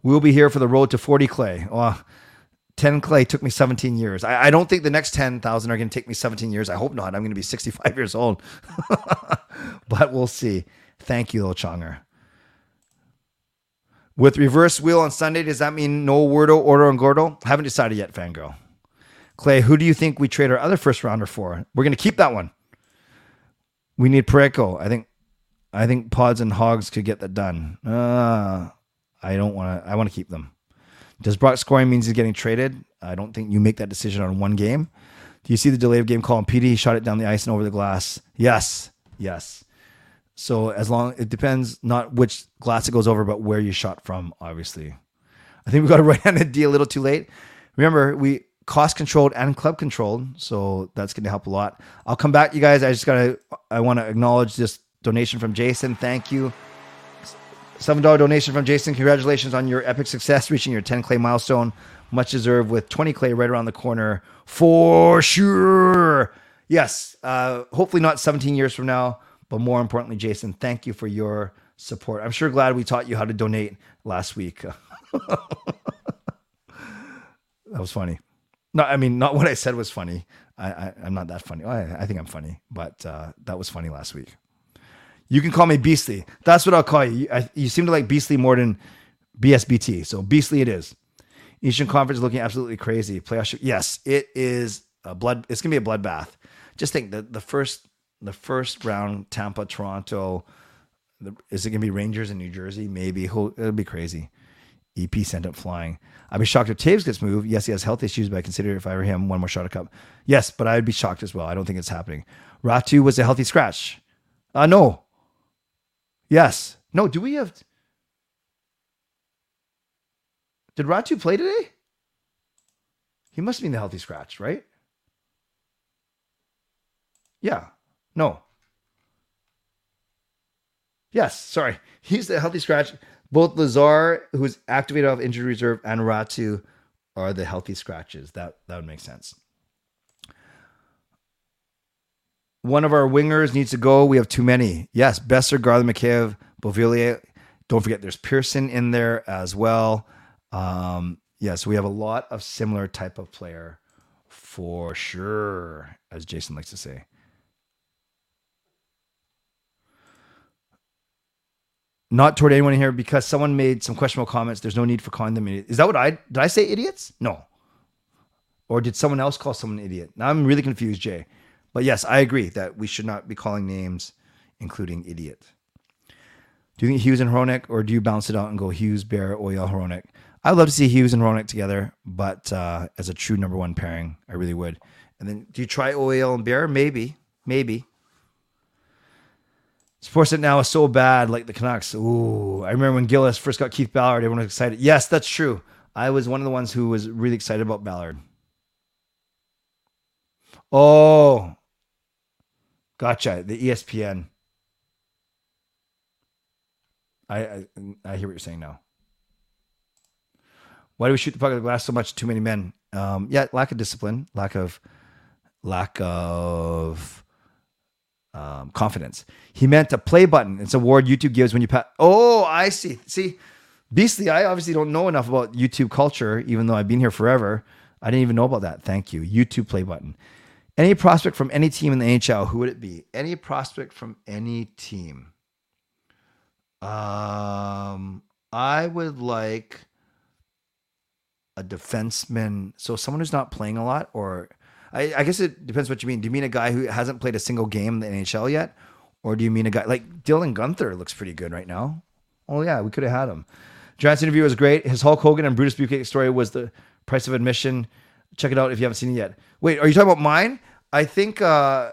we'll be here for the road to forty clay. Oh, 10 clay took me 17 years. I, I don't think the next 10,000 are going to take me 17 years. I hope not. I'm going to be 65 years old, but we'll see. Thank you, little Chonger. With reverse wheel on Sunday, does that mean no Wordo, Order, and Gordo? Haven't decided yet, Fangirl. Clay, who do you think we trade our other first rounder for? We're going to keep that one. We need Parayko. I think, I think Pods and Hogs could get that done. Uh, I don't want to. I want to keep them. Does Brock scoring means he's getting traded? I don't think you make that decision on one game. Do you see the delay of game call on PD? He shot it down the ice and over the glass. Yes, yes. So as long it depends not which glass it goes over, but where you shot from. Obviously, I think we got a right-handed D a little too late. Remember, we cost controlled and club controlled, so that's going to help a lot. I'll come back, you guys. I just gotta. I want to acknowledge this donation from Jason. Thank you. Seven dollar donation from Jason. Congratulations on your epic success reaching your 10 clay milestone. Much deserved with 20 clay right around the corner for sure. Yes, uh, hopefully not 17 years from now but more importantly, Jason, thank you for your support. I'm sure glad we taught you how to donate last week. that was funny. No, I mean, not what I said was funny. I, am not that funny. I, I, think I'm funny, but uh, that was funny last week. You can call me Beastly. That's what I'll call you. You, I, you seem to like Beastly more than BSBT. So Beastly it is. Eastern Conference looking absolutely crazy. Playoff. Yes, it is a blood. It's gonna be a bloodbath. Just think that the first the first round, Tampa, Toronto. The, is it going to be Rangers in New Jersey? Maybe. It'll be crazy. EP sent up flying. I'd be shocked if Toews gets moved. Yes, he has health issues, but I consider if I were him, one more shot of cup. Yes, but I'd be shocked as well. I don't think it's happening. Räty was a healthy scratch. Uh no. Yes. No, do we have Did Räty play today? He must have been the healthy scratch, right? Yeah. No. Yes, sorry. He's the healthy scratch. Both Lazar, who's activated off injury reserve, and Räty are the healthy scratches. That that would make sense. One of our wingers needs to go. We have too many. Yes, Boeser, Garland, McCabe, Beauvillier. Don't forget, there's Pearson in there as well. Um, yes, we have a lot of similar type of player for sure, as Jason likes to say. Not toward anyone here because someone made some questionable comments. There's no need for calling them idiots. Is that what I did? I say idiots? No. Or did someone else call someone an idiot? Now I'm really confused, Jay. But yes, I agree that we should not be calling names, including idiot. Do you think Hughes and Hronek, or do you bounce it out and go Hughes, Bear, Oil, Hronek? I'd love to see Hughes and Hronek together, but uh, as a true number one pairing, I really would. And then do you try Oil and Bear? Maybe, maybe. Sportsnet now is so bad, like the Canucks. Ooh, I remember when Gillis first got Keith Ballard, everyone was excited. Yes, that's true. I was one of the ones who was really excited about Ballard. Oh, gotcha. The ESPN. I, I, I hear what you're saying now. Why do we shoot the puck at the glass so much? Too many men. Um, yeah, lack of discipline, lack of lack of um, confidence. He meant a play button. It's a award YouTube gives when you pat. Oh, I see. See, Beastly, I obviously don't know enough about YouTube culture, even though I've been here forever. I didn't even know about that. Thank you. YouTube play button. Any prospect from any team in the NHL, who would it be? Any prospect from any team. Um, I would like a defenseman. So someone who's not playing a lot, or I, I guess it depends what you mean. Do you mean a guy who hasn't played a single game in the NHL yet, or do you mean a guy like Dylan Guenther looks pretty good right now? Oh yeah, we could have had him. Drance's interview was great. His Hulk Hogan and Brutus Beefcake story was the price of admission. Check it out if you haven't seen it yet. Wait, are you talking about mine? I think uh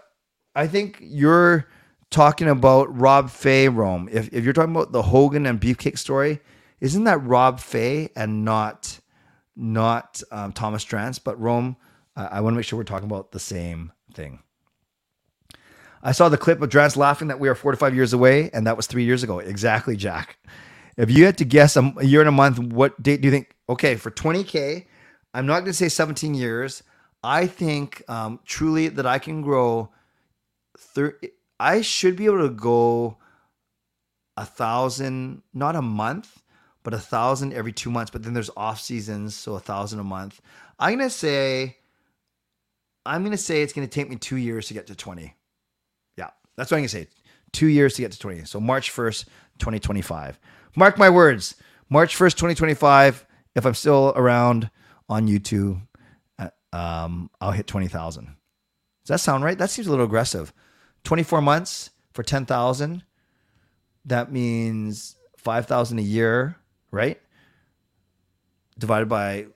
I think you're talking about Rob Fai Rome. If if you're talking about the Hogan and Beefcake story, isn't that Rob Fai and not not um, Thomas Drance? But Rome, uh, I want to make sure we're talking about the same thing. I saw the clip of Drance laughing that we are four to five years away, and that was three years ago. Exactly, Jack. If you had to guess a, a year and a month, what date do you think? Okay, for 20K, I'm not going to say 17 years. I think um, truly that I can grow. Thir- I should be able to go a thousand, not a month, but a thousand every two months. But then there's off seasons, so a thousand a month. I'm gonna say, I'm gonna say it's gonna take me two years to get to 20. Yeah, that's what I'm gonna say. Two years to get to 20. So March 1st, 2025. Mark my words. March 1st, 2025. If I'm still around on YouTube, uh, um, I'll hit 20,000. Does that sound right? That seems a little aggressive. 24 months for 10,000. That means 5,000 a year, right? Divided by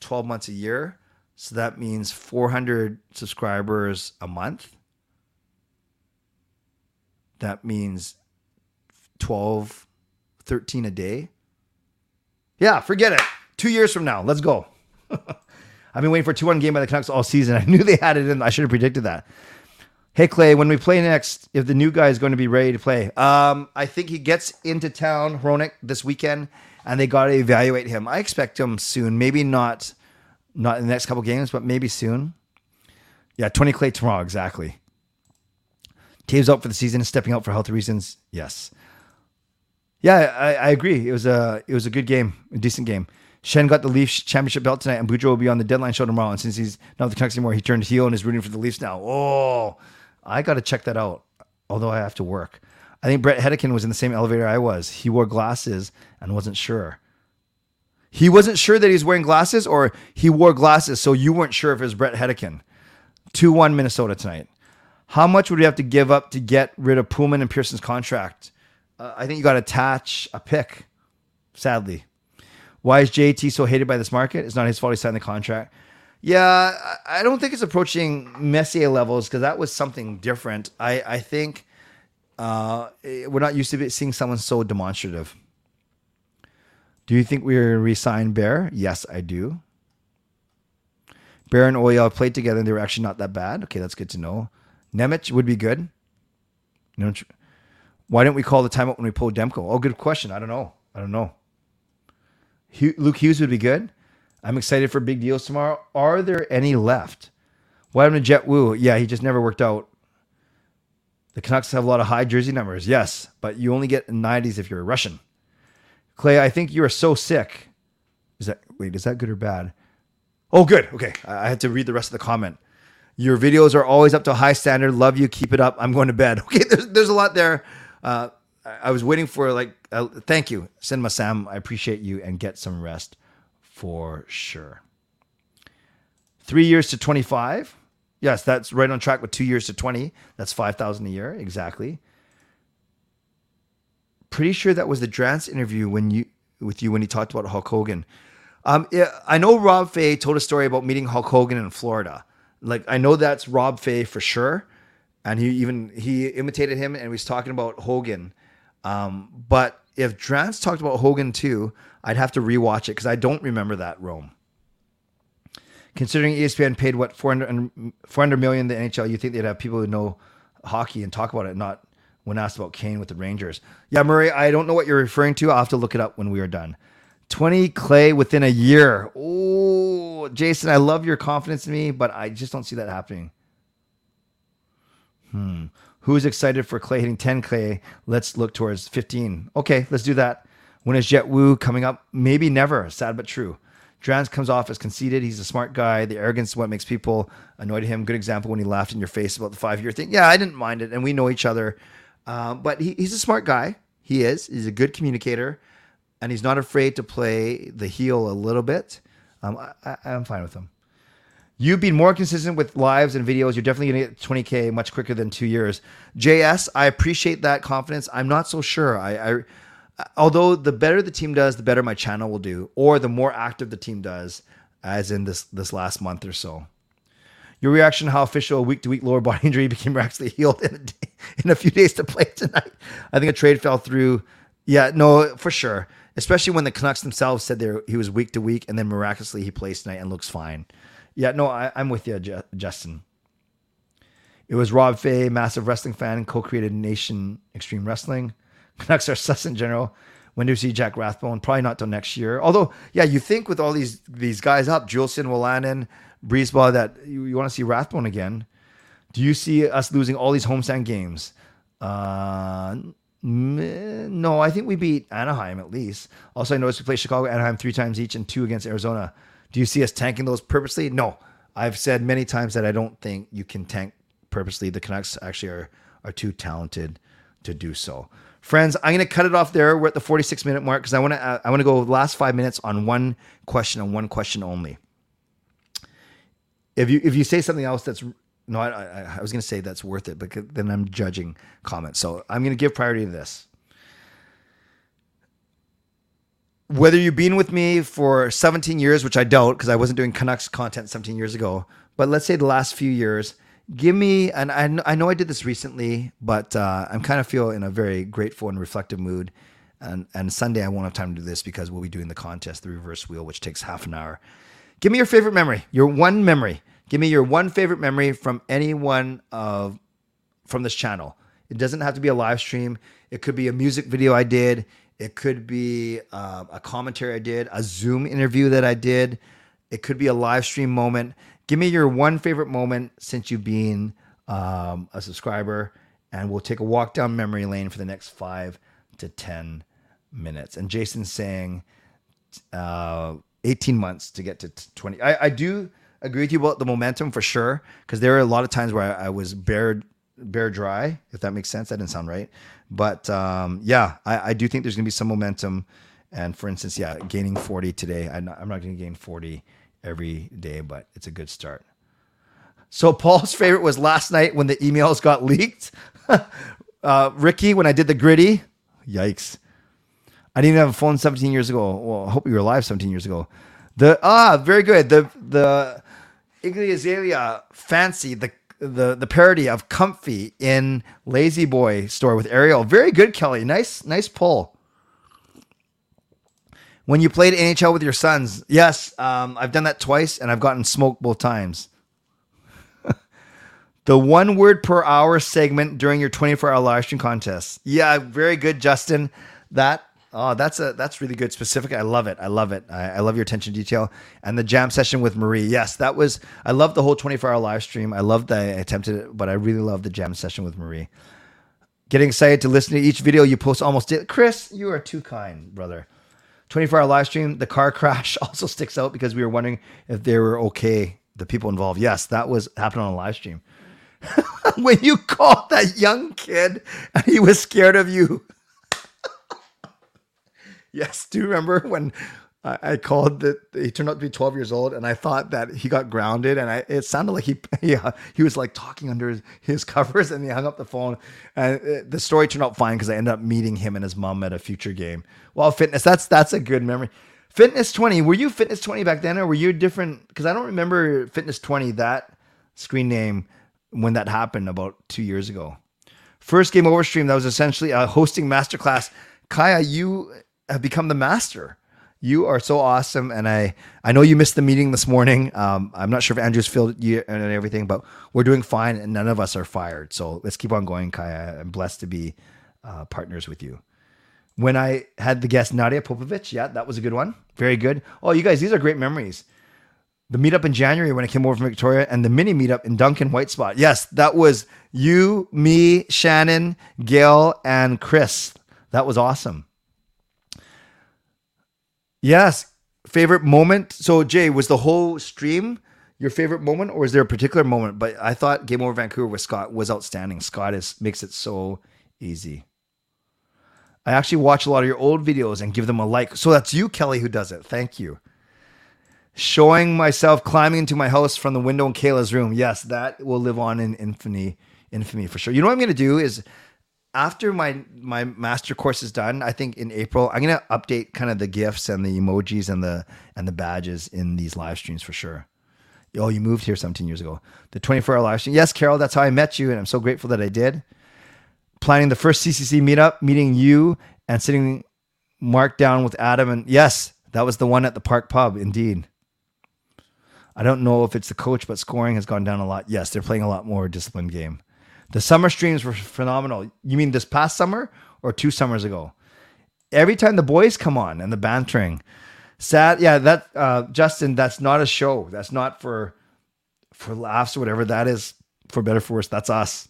12 months a year. So that means 400 subscribers a month. That means 12, 13 a day. Yeah, forget it. Two years from now, let's go. I've been waiting for a 2 1 game by the Canucks all season. I knew they had it in. I should have predicted that. Hey Clay, when we play next, if the new guy is going to be ready to play, um, I think he gets into town, Hronek, this weekend, and they got to evaluate him. I expect him soon. Maybe not, not in the next couple games, but maybe soon. Yeah, Tony Clay tomorrow, exactly. Toews out for the season, and stepping out for health reasons. Yes. Yeah, I, I agree. It was a it was a good game, a decent game. Schenn got the Leafs championship belt tonight, and Boudreau will be on the deadline show tomorrow. And since he's not the Canucks anymore, he turned heel and is rooting for the Leafs now. Oh, I got to check that out. Although I have to work. I think Bret Hedican was in the same elevator I was. He wore glasses and wasn't sure. He wasn't sure that he's wearing glasses, or he wore glasses, so you weren't sure if it was Bret Hedican. 2 1 Minnesota tonight. How much would we have to give up to get rid of Poolman and Pearson's contract? Uh, I think you got to attach a pick, sadly. Why is JT so hated by this market? It's not his fault he signed the contract. Yeah, I don't think it's approaching Messier levels because that was something different. I, I think uh, we're not used to seeing someone so demonstrative. Do you think we're going to resign Bear? Yes, I do. Bear and Oyel played together and they were actually not that bad. Okay, that's good to know. Nemec would be good. You know, why didn't we call the timeout when we pulled Demko? Oh, good question. I don't know. I don't know. Luke Hughes would be good. I'm excited for big deals tomorrow. Are there any left? What happened to Jett Woo? Yeah, he just never worked out. The Canucks have a lot of high jersey numbers, yes, but you only get 90s if you're a Russian. Clay, I think you are so sick. Is that wait? Is that good or bad? Oh, good. Okay, I had to read the rest of the comment. Your videos are always up to a high standard. Love you. Keep it up. I'm going to bed. Okay, there's there's a lot there. Uh, I was waiting for like, uh, thank you, Cinema Sam. I appreciate you and get some rest for sure. Three years to 25. Yes, that's right on track with two years to 20. That's 5,000 a year. Exactly. Pretty sure that was the Drance interview when you, with you when he talked about Hulk Hogan. Um, I know Rob Fai told a story about meeting Hulk Hogan in Florida. Like I know that's Rob Fai for sure, and he even he imitated him and he was talking about Hogan um, but if Drance talked about Hogan too, I'd have to rewatch it because I don't remember that Rome. Considering ESPN paid what 400, 400 million the NHL, you think they'd have people who know hockey and talk about it, not when asked about Kane with the Rangers. Yeah, Murray, I don't know what you're referring to. I'll have to look it up when we are done. 20 Clay within a year. Oh, Jason, I love your confidence in me, but I just don't see that happening. Hmm. Who's excited for Clay hitting 10 Clay? Let's look towards 15. Okay, let's do that. When is Jett Woo coming up? Maybe never. Sad but true. Drance comes off as conceited. He's a smart guy. The arrogance is what makes people annoyed at him. Good example when he laughed in your face about the five year thing. Yeah, I didn't mind it, and we know each other. Uh, but he, he's a smart guy. He is. He's a good communicator, and he's not afraid to play the heel a little bit. Um, I, I'm fine with him. You being more consistent with lives and videos, you're definitely going to get 20k much quicker than two years. JS, I appreciate that confidence. I'm not so sure. I, I although the better the team does, the better my channel will do, or the more active the team does, as in this this last month or so. Your reaction how official a week to week lower body injury became miraculously healed in a, day, in a few days to play tonight. I think a trade fell through. Yeah, no, for sure. Especially when the Canucks themselves said they he was week to week, and then miraculously he plays tonight and looks fine. Yeah, no, I, am with you, Justin. It was Rob Fai, massive wrestling fan, co-created Nation Extreme Wrestling. Canucks are sus in general. When do you see Jack Rathbone? Probably not till next year. Although, yeah, you think with all these these guys up, Juulsen, Wolanin, Brisebois, that you, you want to see Rathbone again. Do you see us losing all these homestand games? Uh, no, I think we beat Anaheim at least. Also, I noticed we played Chicago, Anaheim three times each, and two against Arizona. Do you see us tanking those purposely? No. I've said many times that I don't think you can tank purposely. The Canucks actually are are too talented to do so. Friends, I'm going to cut it off there. We're at the 46 minute mark because I want to uh, I want to go last five minutes on one question and one question only. If you if you say something else that's no, I, I, I was going to say that's worth it, but then I'm judging comments. So I'm going to give priority to this. Whether you've been with me for 17 years, which I don't because I wasn't doing Canucks content 17 years ago, but let's say the last few years, give me and I, I know I did this recently, but uh, I'm kind of feel in a very grateful and reflective mood. And and Sunday I won't have time to do this because we'll be doing the contest, the reverse wheel, which takes half an hour. Give me your favorite memory, your one memory. Give me your one favorite memory from any one of from this channel. It doesn't have to be a live stream. It could be a music video I did. It could be uh, a commentary I did, a Zoom interview that I did. It could be a live stream moment. Give me your one favorite moment since you've been um, a subscriber, and we'll take a walk down memory lane for the next five to 10 minutes. And Jason's saying uh, 18 months to get to 20. I, I do agree with you about the momentum for sure, because there are a lot of times where I, I was bare, bare dry, if that makes sense. That didn't sound right. But um, yeah, I, I do think there's going to be some momentum. And for instance, yeah, gaining 40 today, I'm not, not going to gain 40 every day, but it's a good start. So Paul's favorite was last night when the emails got leaked. uh, Ricky, when I did the gritty, yikes. I didn't even have a phone 17 years ago. Well, I hope you were alive 17 years ago. The ah, very good. The the Iggy Azalea fancy the the the parody of Comfy in La-Z-Boy store with Ariel. Very good, Kelly. Nice nice pull when you played NHL with your sons, yes, um, I've done that twice and I've gotten smoked both times. the one word per hour segment during your 24 hour live stream contest. Yeah, very good, Justin. That oh, that's a that's really good. Specific. I love it. I love it. I, I love your attention detail and the jam session with Marie. Yes, that was. I love the whole 24 hour live stream. I loved that I attempted it, but I really love the jam session with Marie. Getting excited to listen to each video you post almost. Did. Chris, you are too kind, brother. 24 hour live stream. The car crash also sticks out because we were wondering if they were okay, the people involved. Yes, that was happening on a live stream. when you called that young kid and he was scared of you. Yes, do you remember when I, called that he turned out to be 12 years old and I thought that he got grounded and I, it sounded like he, yeah, uh, he was like talking under his, his covers and he hung up the phone and it, the story turned out fine because I ended up meeting him and his mom at a future game. Well, fitness, that's, that's a good memory. Fitness 20, were you Fitness 20 back then or were you different? Because I don't remember Fitness 20, that screen name when that happened about two years ago. First game over stream, that was essentially a hosting masterclass. Kaya, you have become the master you are so awesome, and I I know you missed the meeting this morning. Um, I'm not sure if Andrew's filled you and everything, but we're doing fine, and none of us are fired. So let's keep on going, Kaya. I'm blessed to be uh, partners with you. When I had the guest Nadia Popovici, yeah, that was a good one. Very good. Oh, you guys, these are great memories. The meetup in January when I came over from Victoria, and the mini meetup in Duncan White Spot. Yes, that was you, me, Shannon, Gail, and Chris. That was awesome. Yes. Favorite moment? So, Jay, was the whole stream your favorite moment, or is there a particular moment? But I thought Game Over Vancouver with Scott was outstanding. Scott is makes it so easy. I actually watch a lot of your old videos and give them a like. So that's you, Kelly, who does it. Thank you. Showing myself climbing into my house from the window in Kayla's room. Yes, that will live on in infamy, infamy for sure. You know what I'm going to do is after my my master course is done, I think in April I'm to update kind of the gifts and the emojis and the and the badges in these live streams for sure. Oh, you moved here 17 years ago. The 24 hour live stream. Yes, Carol, that's how I met you, and I'm so grateful that I did. Planning the first CCC meetup, meeting you, and sitting Mark down with Adam, and yes, that was the one at the Park Pub. Indeed. I don't know if it's the coach, but scoring has gone down a lot. Yes, they're playing a lot more disciplined game. The summer streams were phenomenal. You mean this past summer or two summers ago? Every time the boys come on and the bantering, sad. Yeah, that uh, Justin, that's not a show. That's not for for laughs or whatever. That is for better for worse. That's us.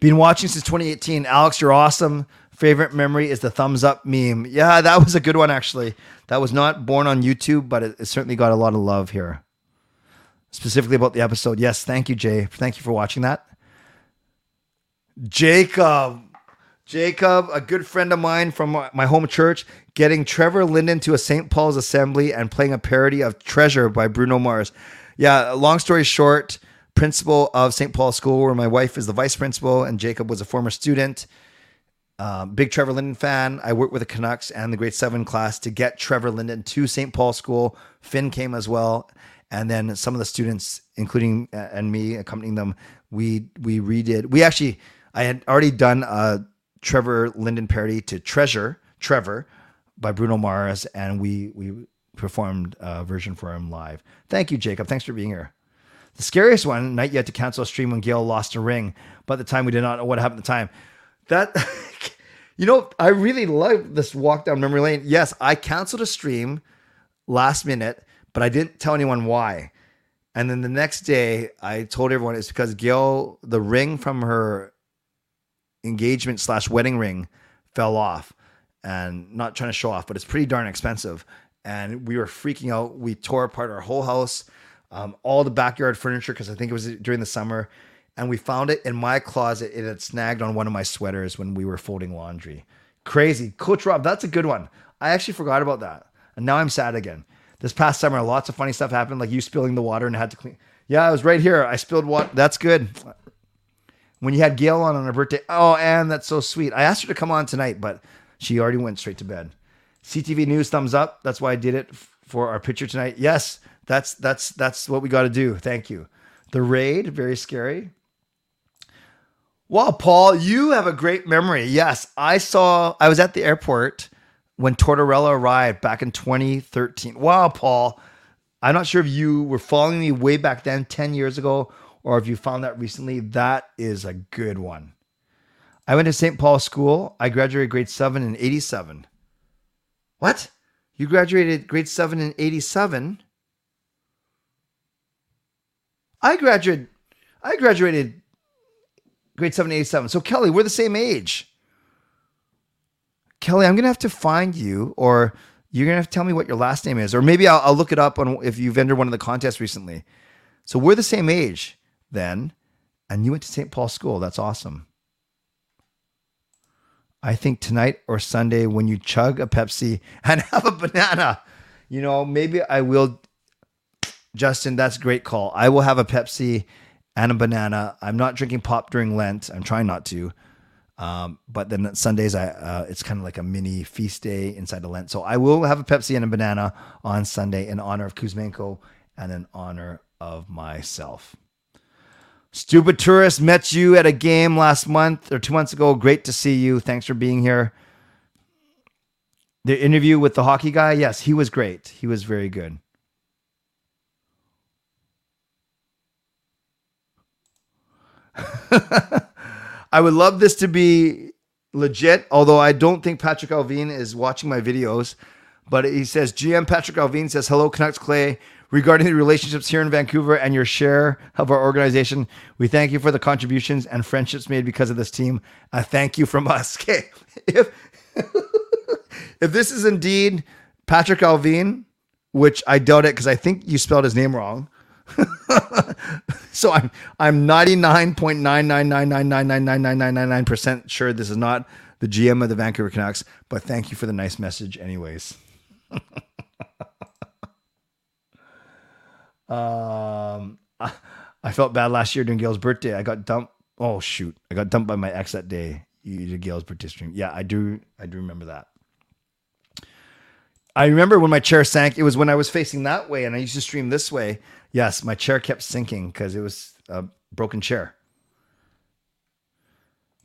Been watching since 2018. Alex, you're awesome. Favorite memory is the thumbs up meme. Yeah, that was a good one actually. That was not born on YouTube, but it, it certainly got a lot of love here. Specifically about the episode. Yes, thank you, Jay. Thank you for watching that. Jacob. Jacob, a good friend of mine from my home church, getting Trevor Linden to a St. Paul's assembly and playing a parody of Treasure by Bruno Mars. Yeah, long story short, principal of St. Paul's School, where my wife is the vice principal, and Jacob was a former student. Uh, big Trevor Linden fan. I worked with the Canucks and the grade seven class to get Trevor Linden to St. Paul School. Finn came as well, and then some of the students, including uh, and me, accompanying them, we we redid. We actually, I had already done a Trevor Linden parody to Treasure, Trevor, by Bruno Mars, and we we performed a version for him live. Thank you, Jacob. Thanks for being here. The scariest one, night had to cancel a stream when Gail lost a ring, but the time we did not know what happened at the time. That you know, I really love this walk down memory lane. Yes, I canceled a stream last minute, but I didn't tell anyone why. And then the next day, I told everyone it's because Gail, the ring from her engagement slash wedding ring fell off and not trying to show off, but it's pretty darn expensive. And we were freaking out. We tore apart our whole house, um, all the backyard furniture, because I think it was during the summer. And we found it in my closet. It had snagged on one of my sweaters when we were folding laundry. Crazy. Coach Rob, that's a good one. I actually forgot about that. And now I'm sad again. This past summer, lots of funny stuff happened, like you spilling the water and had to clean. Yeah, I was right here. I spilled water. That's good when you had Gail on on her birthday. Oh, and that's so sweet. I asked her to come on tonight, but she already went straight to bed. CTV News thumbs up. That's why I did it for our picture tonight. Yes, that's that's that's what we got to do. Thank you. The raid, very scary. Wow, Paul, you have a great memory. Yes, I saw. I was at the airport when Tortorella arrived back in 2013. Wow, Paul. I'm not sure if you were following me way back then, 10 years ago, or if you found that recently, that is a good one. I went to St. Paul School. I graduated grade seven in 87. What? You graduated grade seven in 87? I graduated I graduated grade seven, 87. So Kelly, we're the same age. Kelly, I'm gonna have to find you, or you're gonna have to tell me what your last name is, or maybe I'll, I'll look it up on if you've entered one of the contests recently. So we're the same age then, and you went to St. Paul School. That's awesome. I think tonight or Sunday when you chug a Pepsi and have a banana, you know, maybe I will. Justin, that's great call. I will have a Pepsi and a banana. I'm not drinking pop during Lent. I'm trying not to. Um, but then Sundays, I uh, it's kind of like a mini feast day inside of Lent. So I will have a Pepsi and a banana on Sunday in honor of Kuzmenko and in honor of myself. Stupid tourist met you at a game last month or two months ago. Great to see you. Thanks for being here. The interview with the hockey guy, yes, he was great. He was very good. I would love this to be legit, although I don't think Patrick Allvin is watching my videos. But he says, GM Patrick Allvin says, Hello, Canucks Clay regarding the relationships here in Vancouver and your share of our organization. We thank you for the contributions and friendships made because of this team. A thank you from us. Okay. If, if this is indeed Patrick Allvin, which I doubt it because I think you spelled his name wrong. So I'm I'm 99.999999999% sure this is not the GM of the Vancouver Canucks, but thank you for the nice message anyways. Um, I, I felt bad last year during Gail's birthday. I got dumped. Oh shoot! I got dumped by my ex that day. You did Gail's birthday stream. Yeah, I do. I do remember that. I remember when my chair sank. It was when I was facing that way, and I used to stream this way. Yes, my chair kept sinking because it was a broken chair.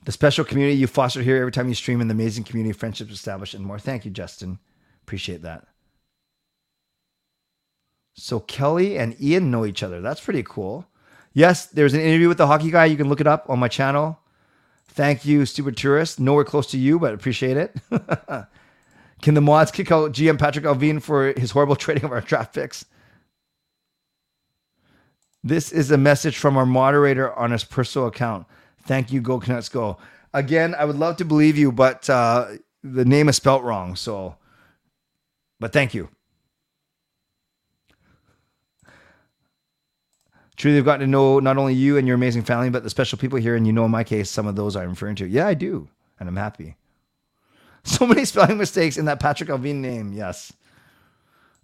The special community you foster here every time you stream, and the amazing community friendships established, and more. Thank you, Justin. Appreciate that. So Kelly and Ian know each other. That's pretty cool. Yes, there's an interview with the hockey guy. You can look it up on my channel. Thank you, stupid tourist. Nowhere close to you, but appreciate it. can the mods kick out GM Patrick Allvin for his horrible trading of our draft picks? This is a message from our moderator on his personal account. Thank you, Go Canucks Go. Again, I would love to believe you, but uh, the name is spelt wrong. So, but thank you. Truly, I've gotten to know not only you and your amazing family, but the special people here. And you know, in my case, some of those I'm referring to. Yeah, I do. And I'm happy. So many spelling mistakes in that Patrick Allvin name. Yes.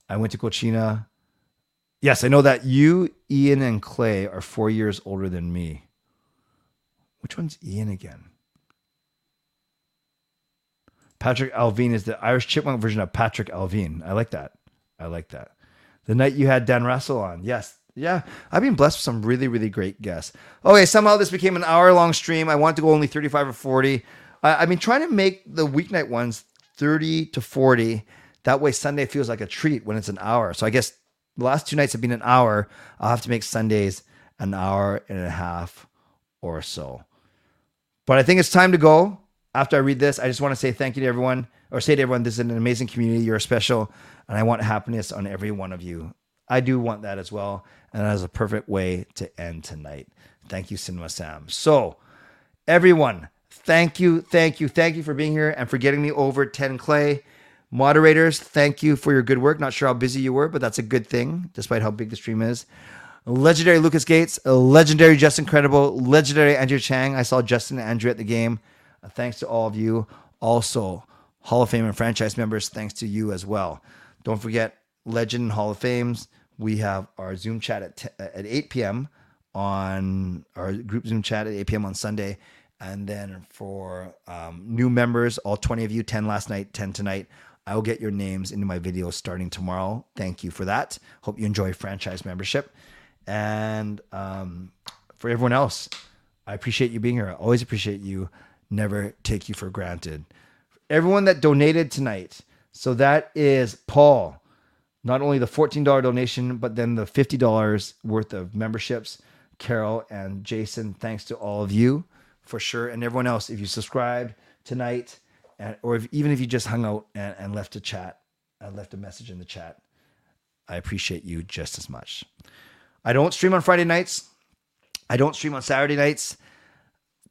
I went to Cochina. Yes, I know that you, Ian, and Clay are four years older than me. Which one's Ian again? Patrick Allvin is the Irish chipmunk version of Patrick Allvin. I like that. I like that. The night you had Dan Russell on. Yes, yeah, I've been blessed with some really, really great guests. Okay, somehow this became an hour long stream. I want to go only 35 or 40. I, I've been trying to make the weeknight ones 30 to 40. That way, Sunday feels like a treat when it's an hour. So I guess the last two nights have been an hour. I'll have to make Sundays an hour and a half or so. But I think it's time to go. After I read this, I just want to say thank you to everyone, or say to everyone, this is an amazing community. You're special, and I want happiness on every one of you. I do want that as well. And that is a perfect way to end tonight. Thank you, Cinema Sam. So, everyone, thank you, thank you, thank you for being here and for getting me over 10 Clay. Moderators, thank you for your good work. Not sure how busy you were, but that's a good thing, despite how big the stream is. Legendary Lucas Gates, legendary Justin Credible, legendary Andrew Chang. I saw Justin and Andrew at the game. Thanks to all of you. Also, Hall of Fame and franchise members, thanks to you as well. Don't forget Legend Hall of Fames we have our Zoom chat at, t- at 8 p.m. on our group Zoom chat at 8 p.m. on Sunday. And then for um, new members, all 20 of you, 10 last night, 10 tonight, I will get your names into my videos starting tomorrow. Thank you for that. Hope you enjoy franchise membership. And um, for everyone else, I appreciate you being here. I always appreciate you. Never take you for granted. Everyone that donated tonight. So that is Paul, not only the $14 donation, but then the $50 worth of memberships. Carol and Jason, thanks to all of you for sure. And everyone else, if you subscribed tonight, and, or if, even if you just hung out and, and left a chat, and left a message in the chat, I appreciate you just as much. I don't stream on Friday nights. I don't stream on Saturday nights.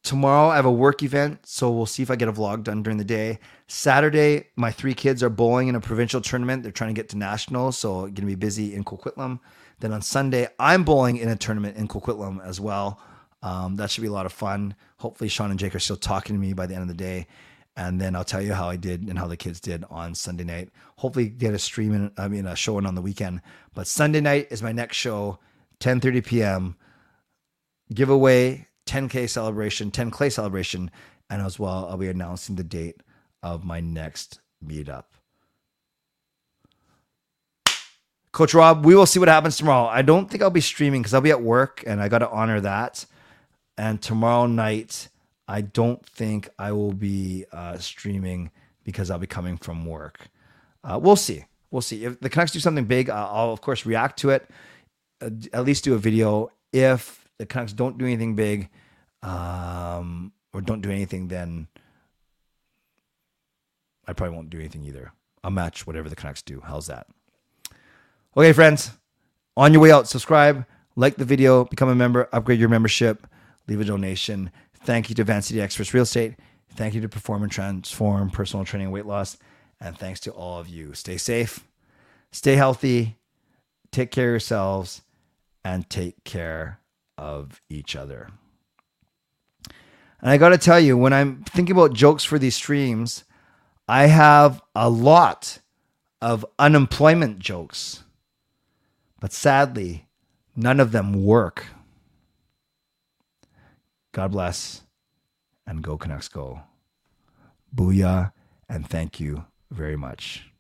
Tomorrow I have a work event, so we'll see if I get a vlog done during the day. Saturday, my three kids are bowling in a provincial tournament. They're trying to get to nationals, so to be busy in Coquitlam. Then on Sunday, I'm bowling in a tournament in Coquitlam as well. Um, that should be a lot of fun. Hopefully, Sean and Jake are still talking to me by the end of the day, and then I'll tell you how I did and how the kids did on Sunday night. Hopefully, get a stream in, I mean, a show in on the weekend. But Sunday night is my next show, 10:30 p.m. Giveaway 10K celebration, 10 Clay celebration, and as well, I'll be announcing the date of my next meetup. Coach Rob, we will see what happens tomorrow. I don't think I'll be streaming because I'll be at work and I got to honor that. And tomorrow night, I don't think I will be uh, streaming because I'll be coming from work. Uh, we'll see. We'll see. If the Canucks do something big, uh, I'll, of course, react to it, uh, at least do a video. If the Canucks don't do anything big um, or don't do anything, then I probably won't do anything either. I'll match whatever the Canucks do. How's that? Okay, friends, on your way out, subscribe, like the video, become a member, upgrade your membership, leave a donation. Thank you to Vancity Experts Real Estate. Thank you to Perform and Transform Personal Training and Weight Loss. And thanks to all of you. Stay safe, stay healthy, take care of yourselves, and take care of each other. And I got to tell you, when I'm thinking about jokes for these streams, I have a lot of unemployment jokes. But sadly, None of them work. God bless and go Canucks go. Booyah and thank you very much.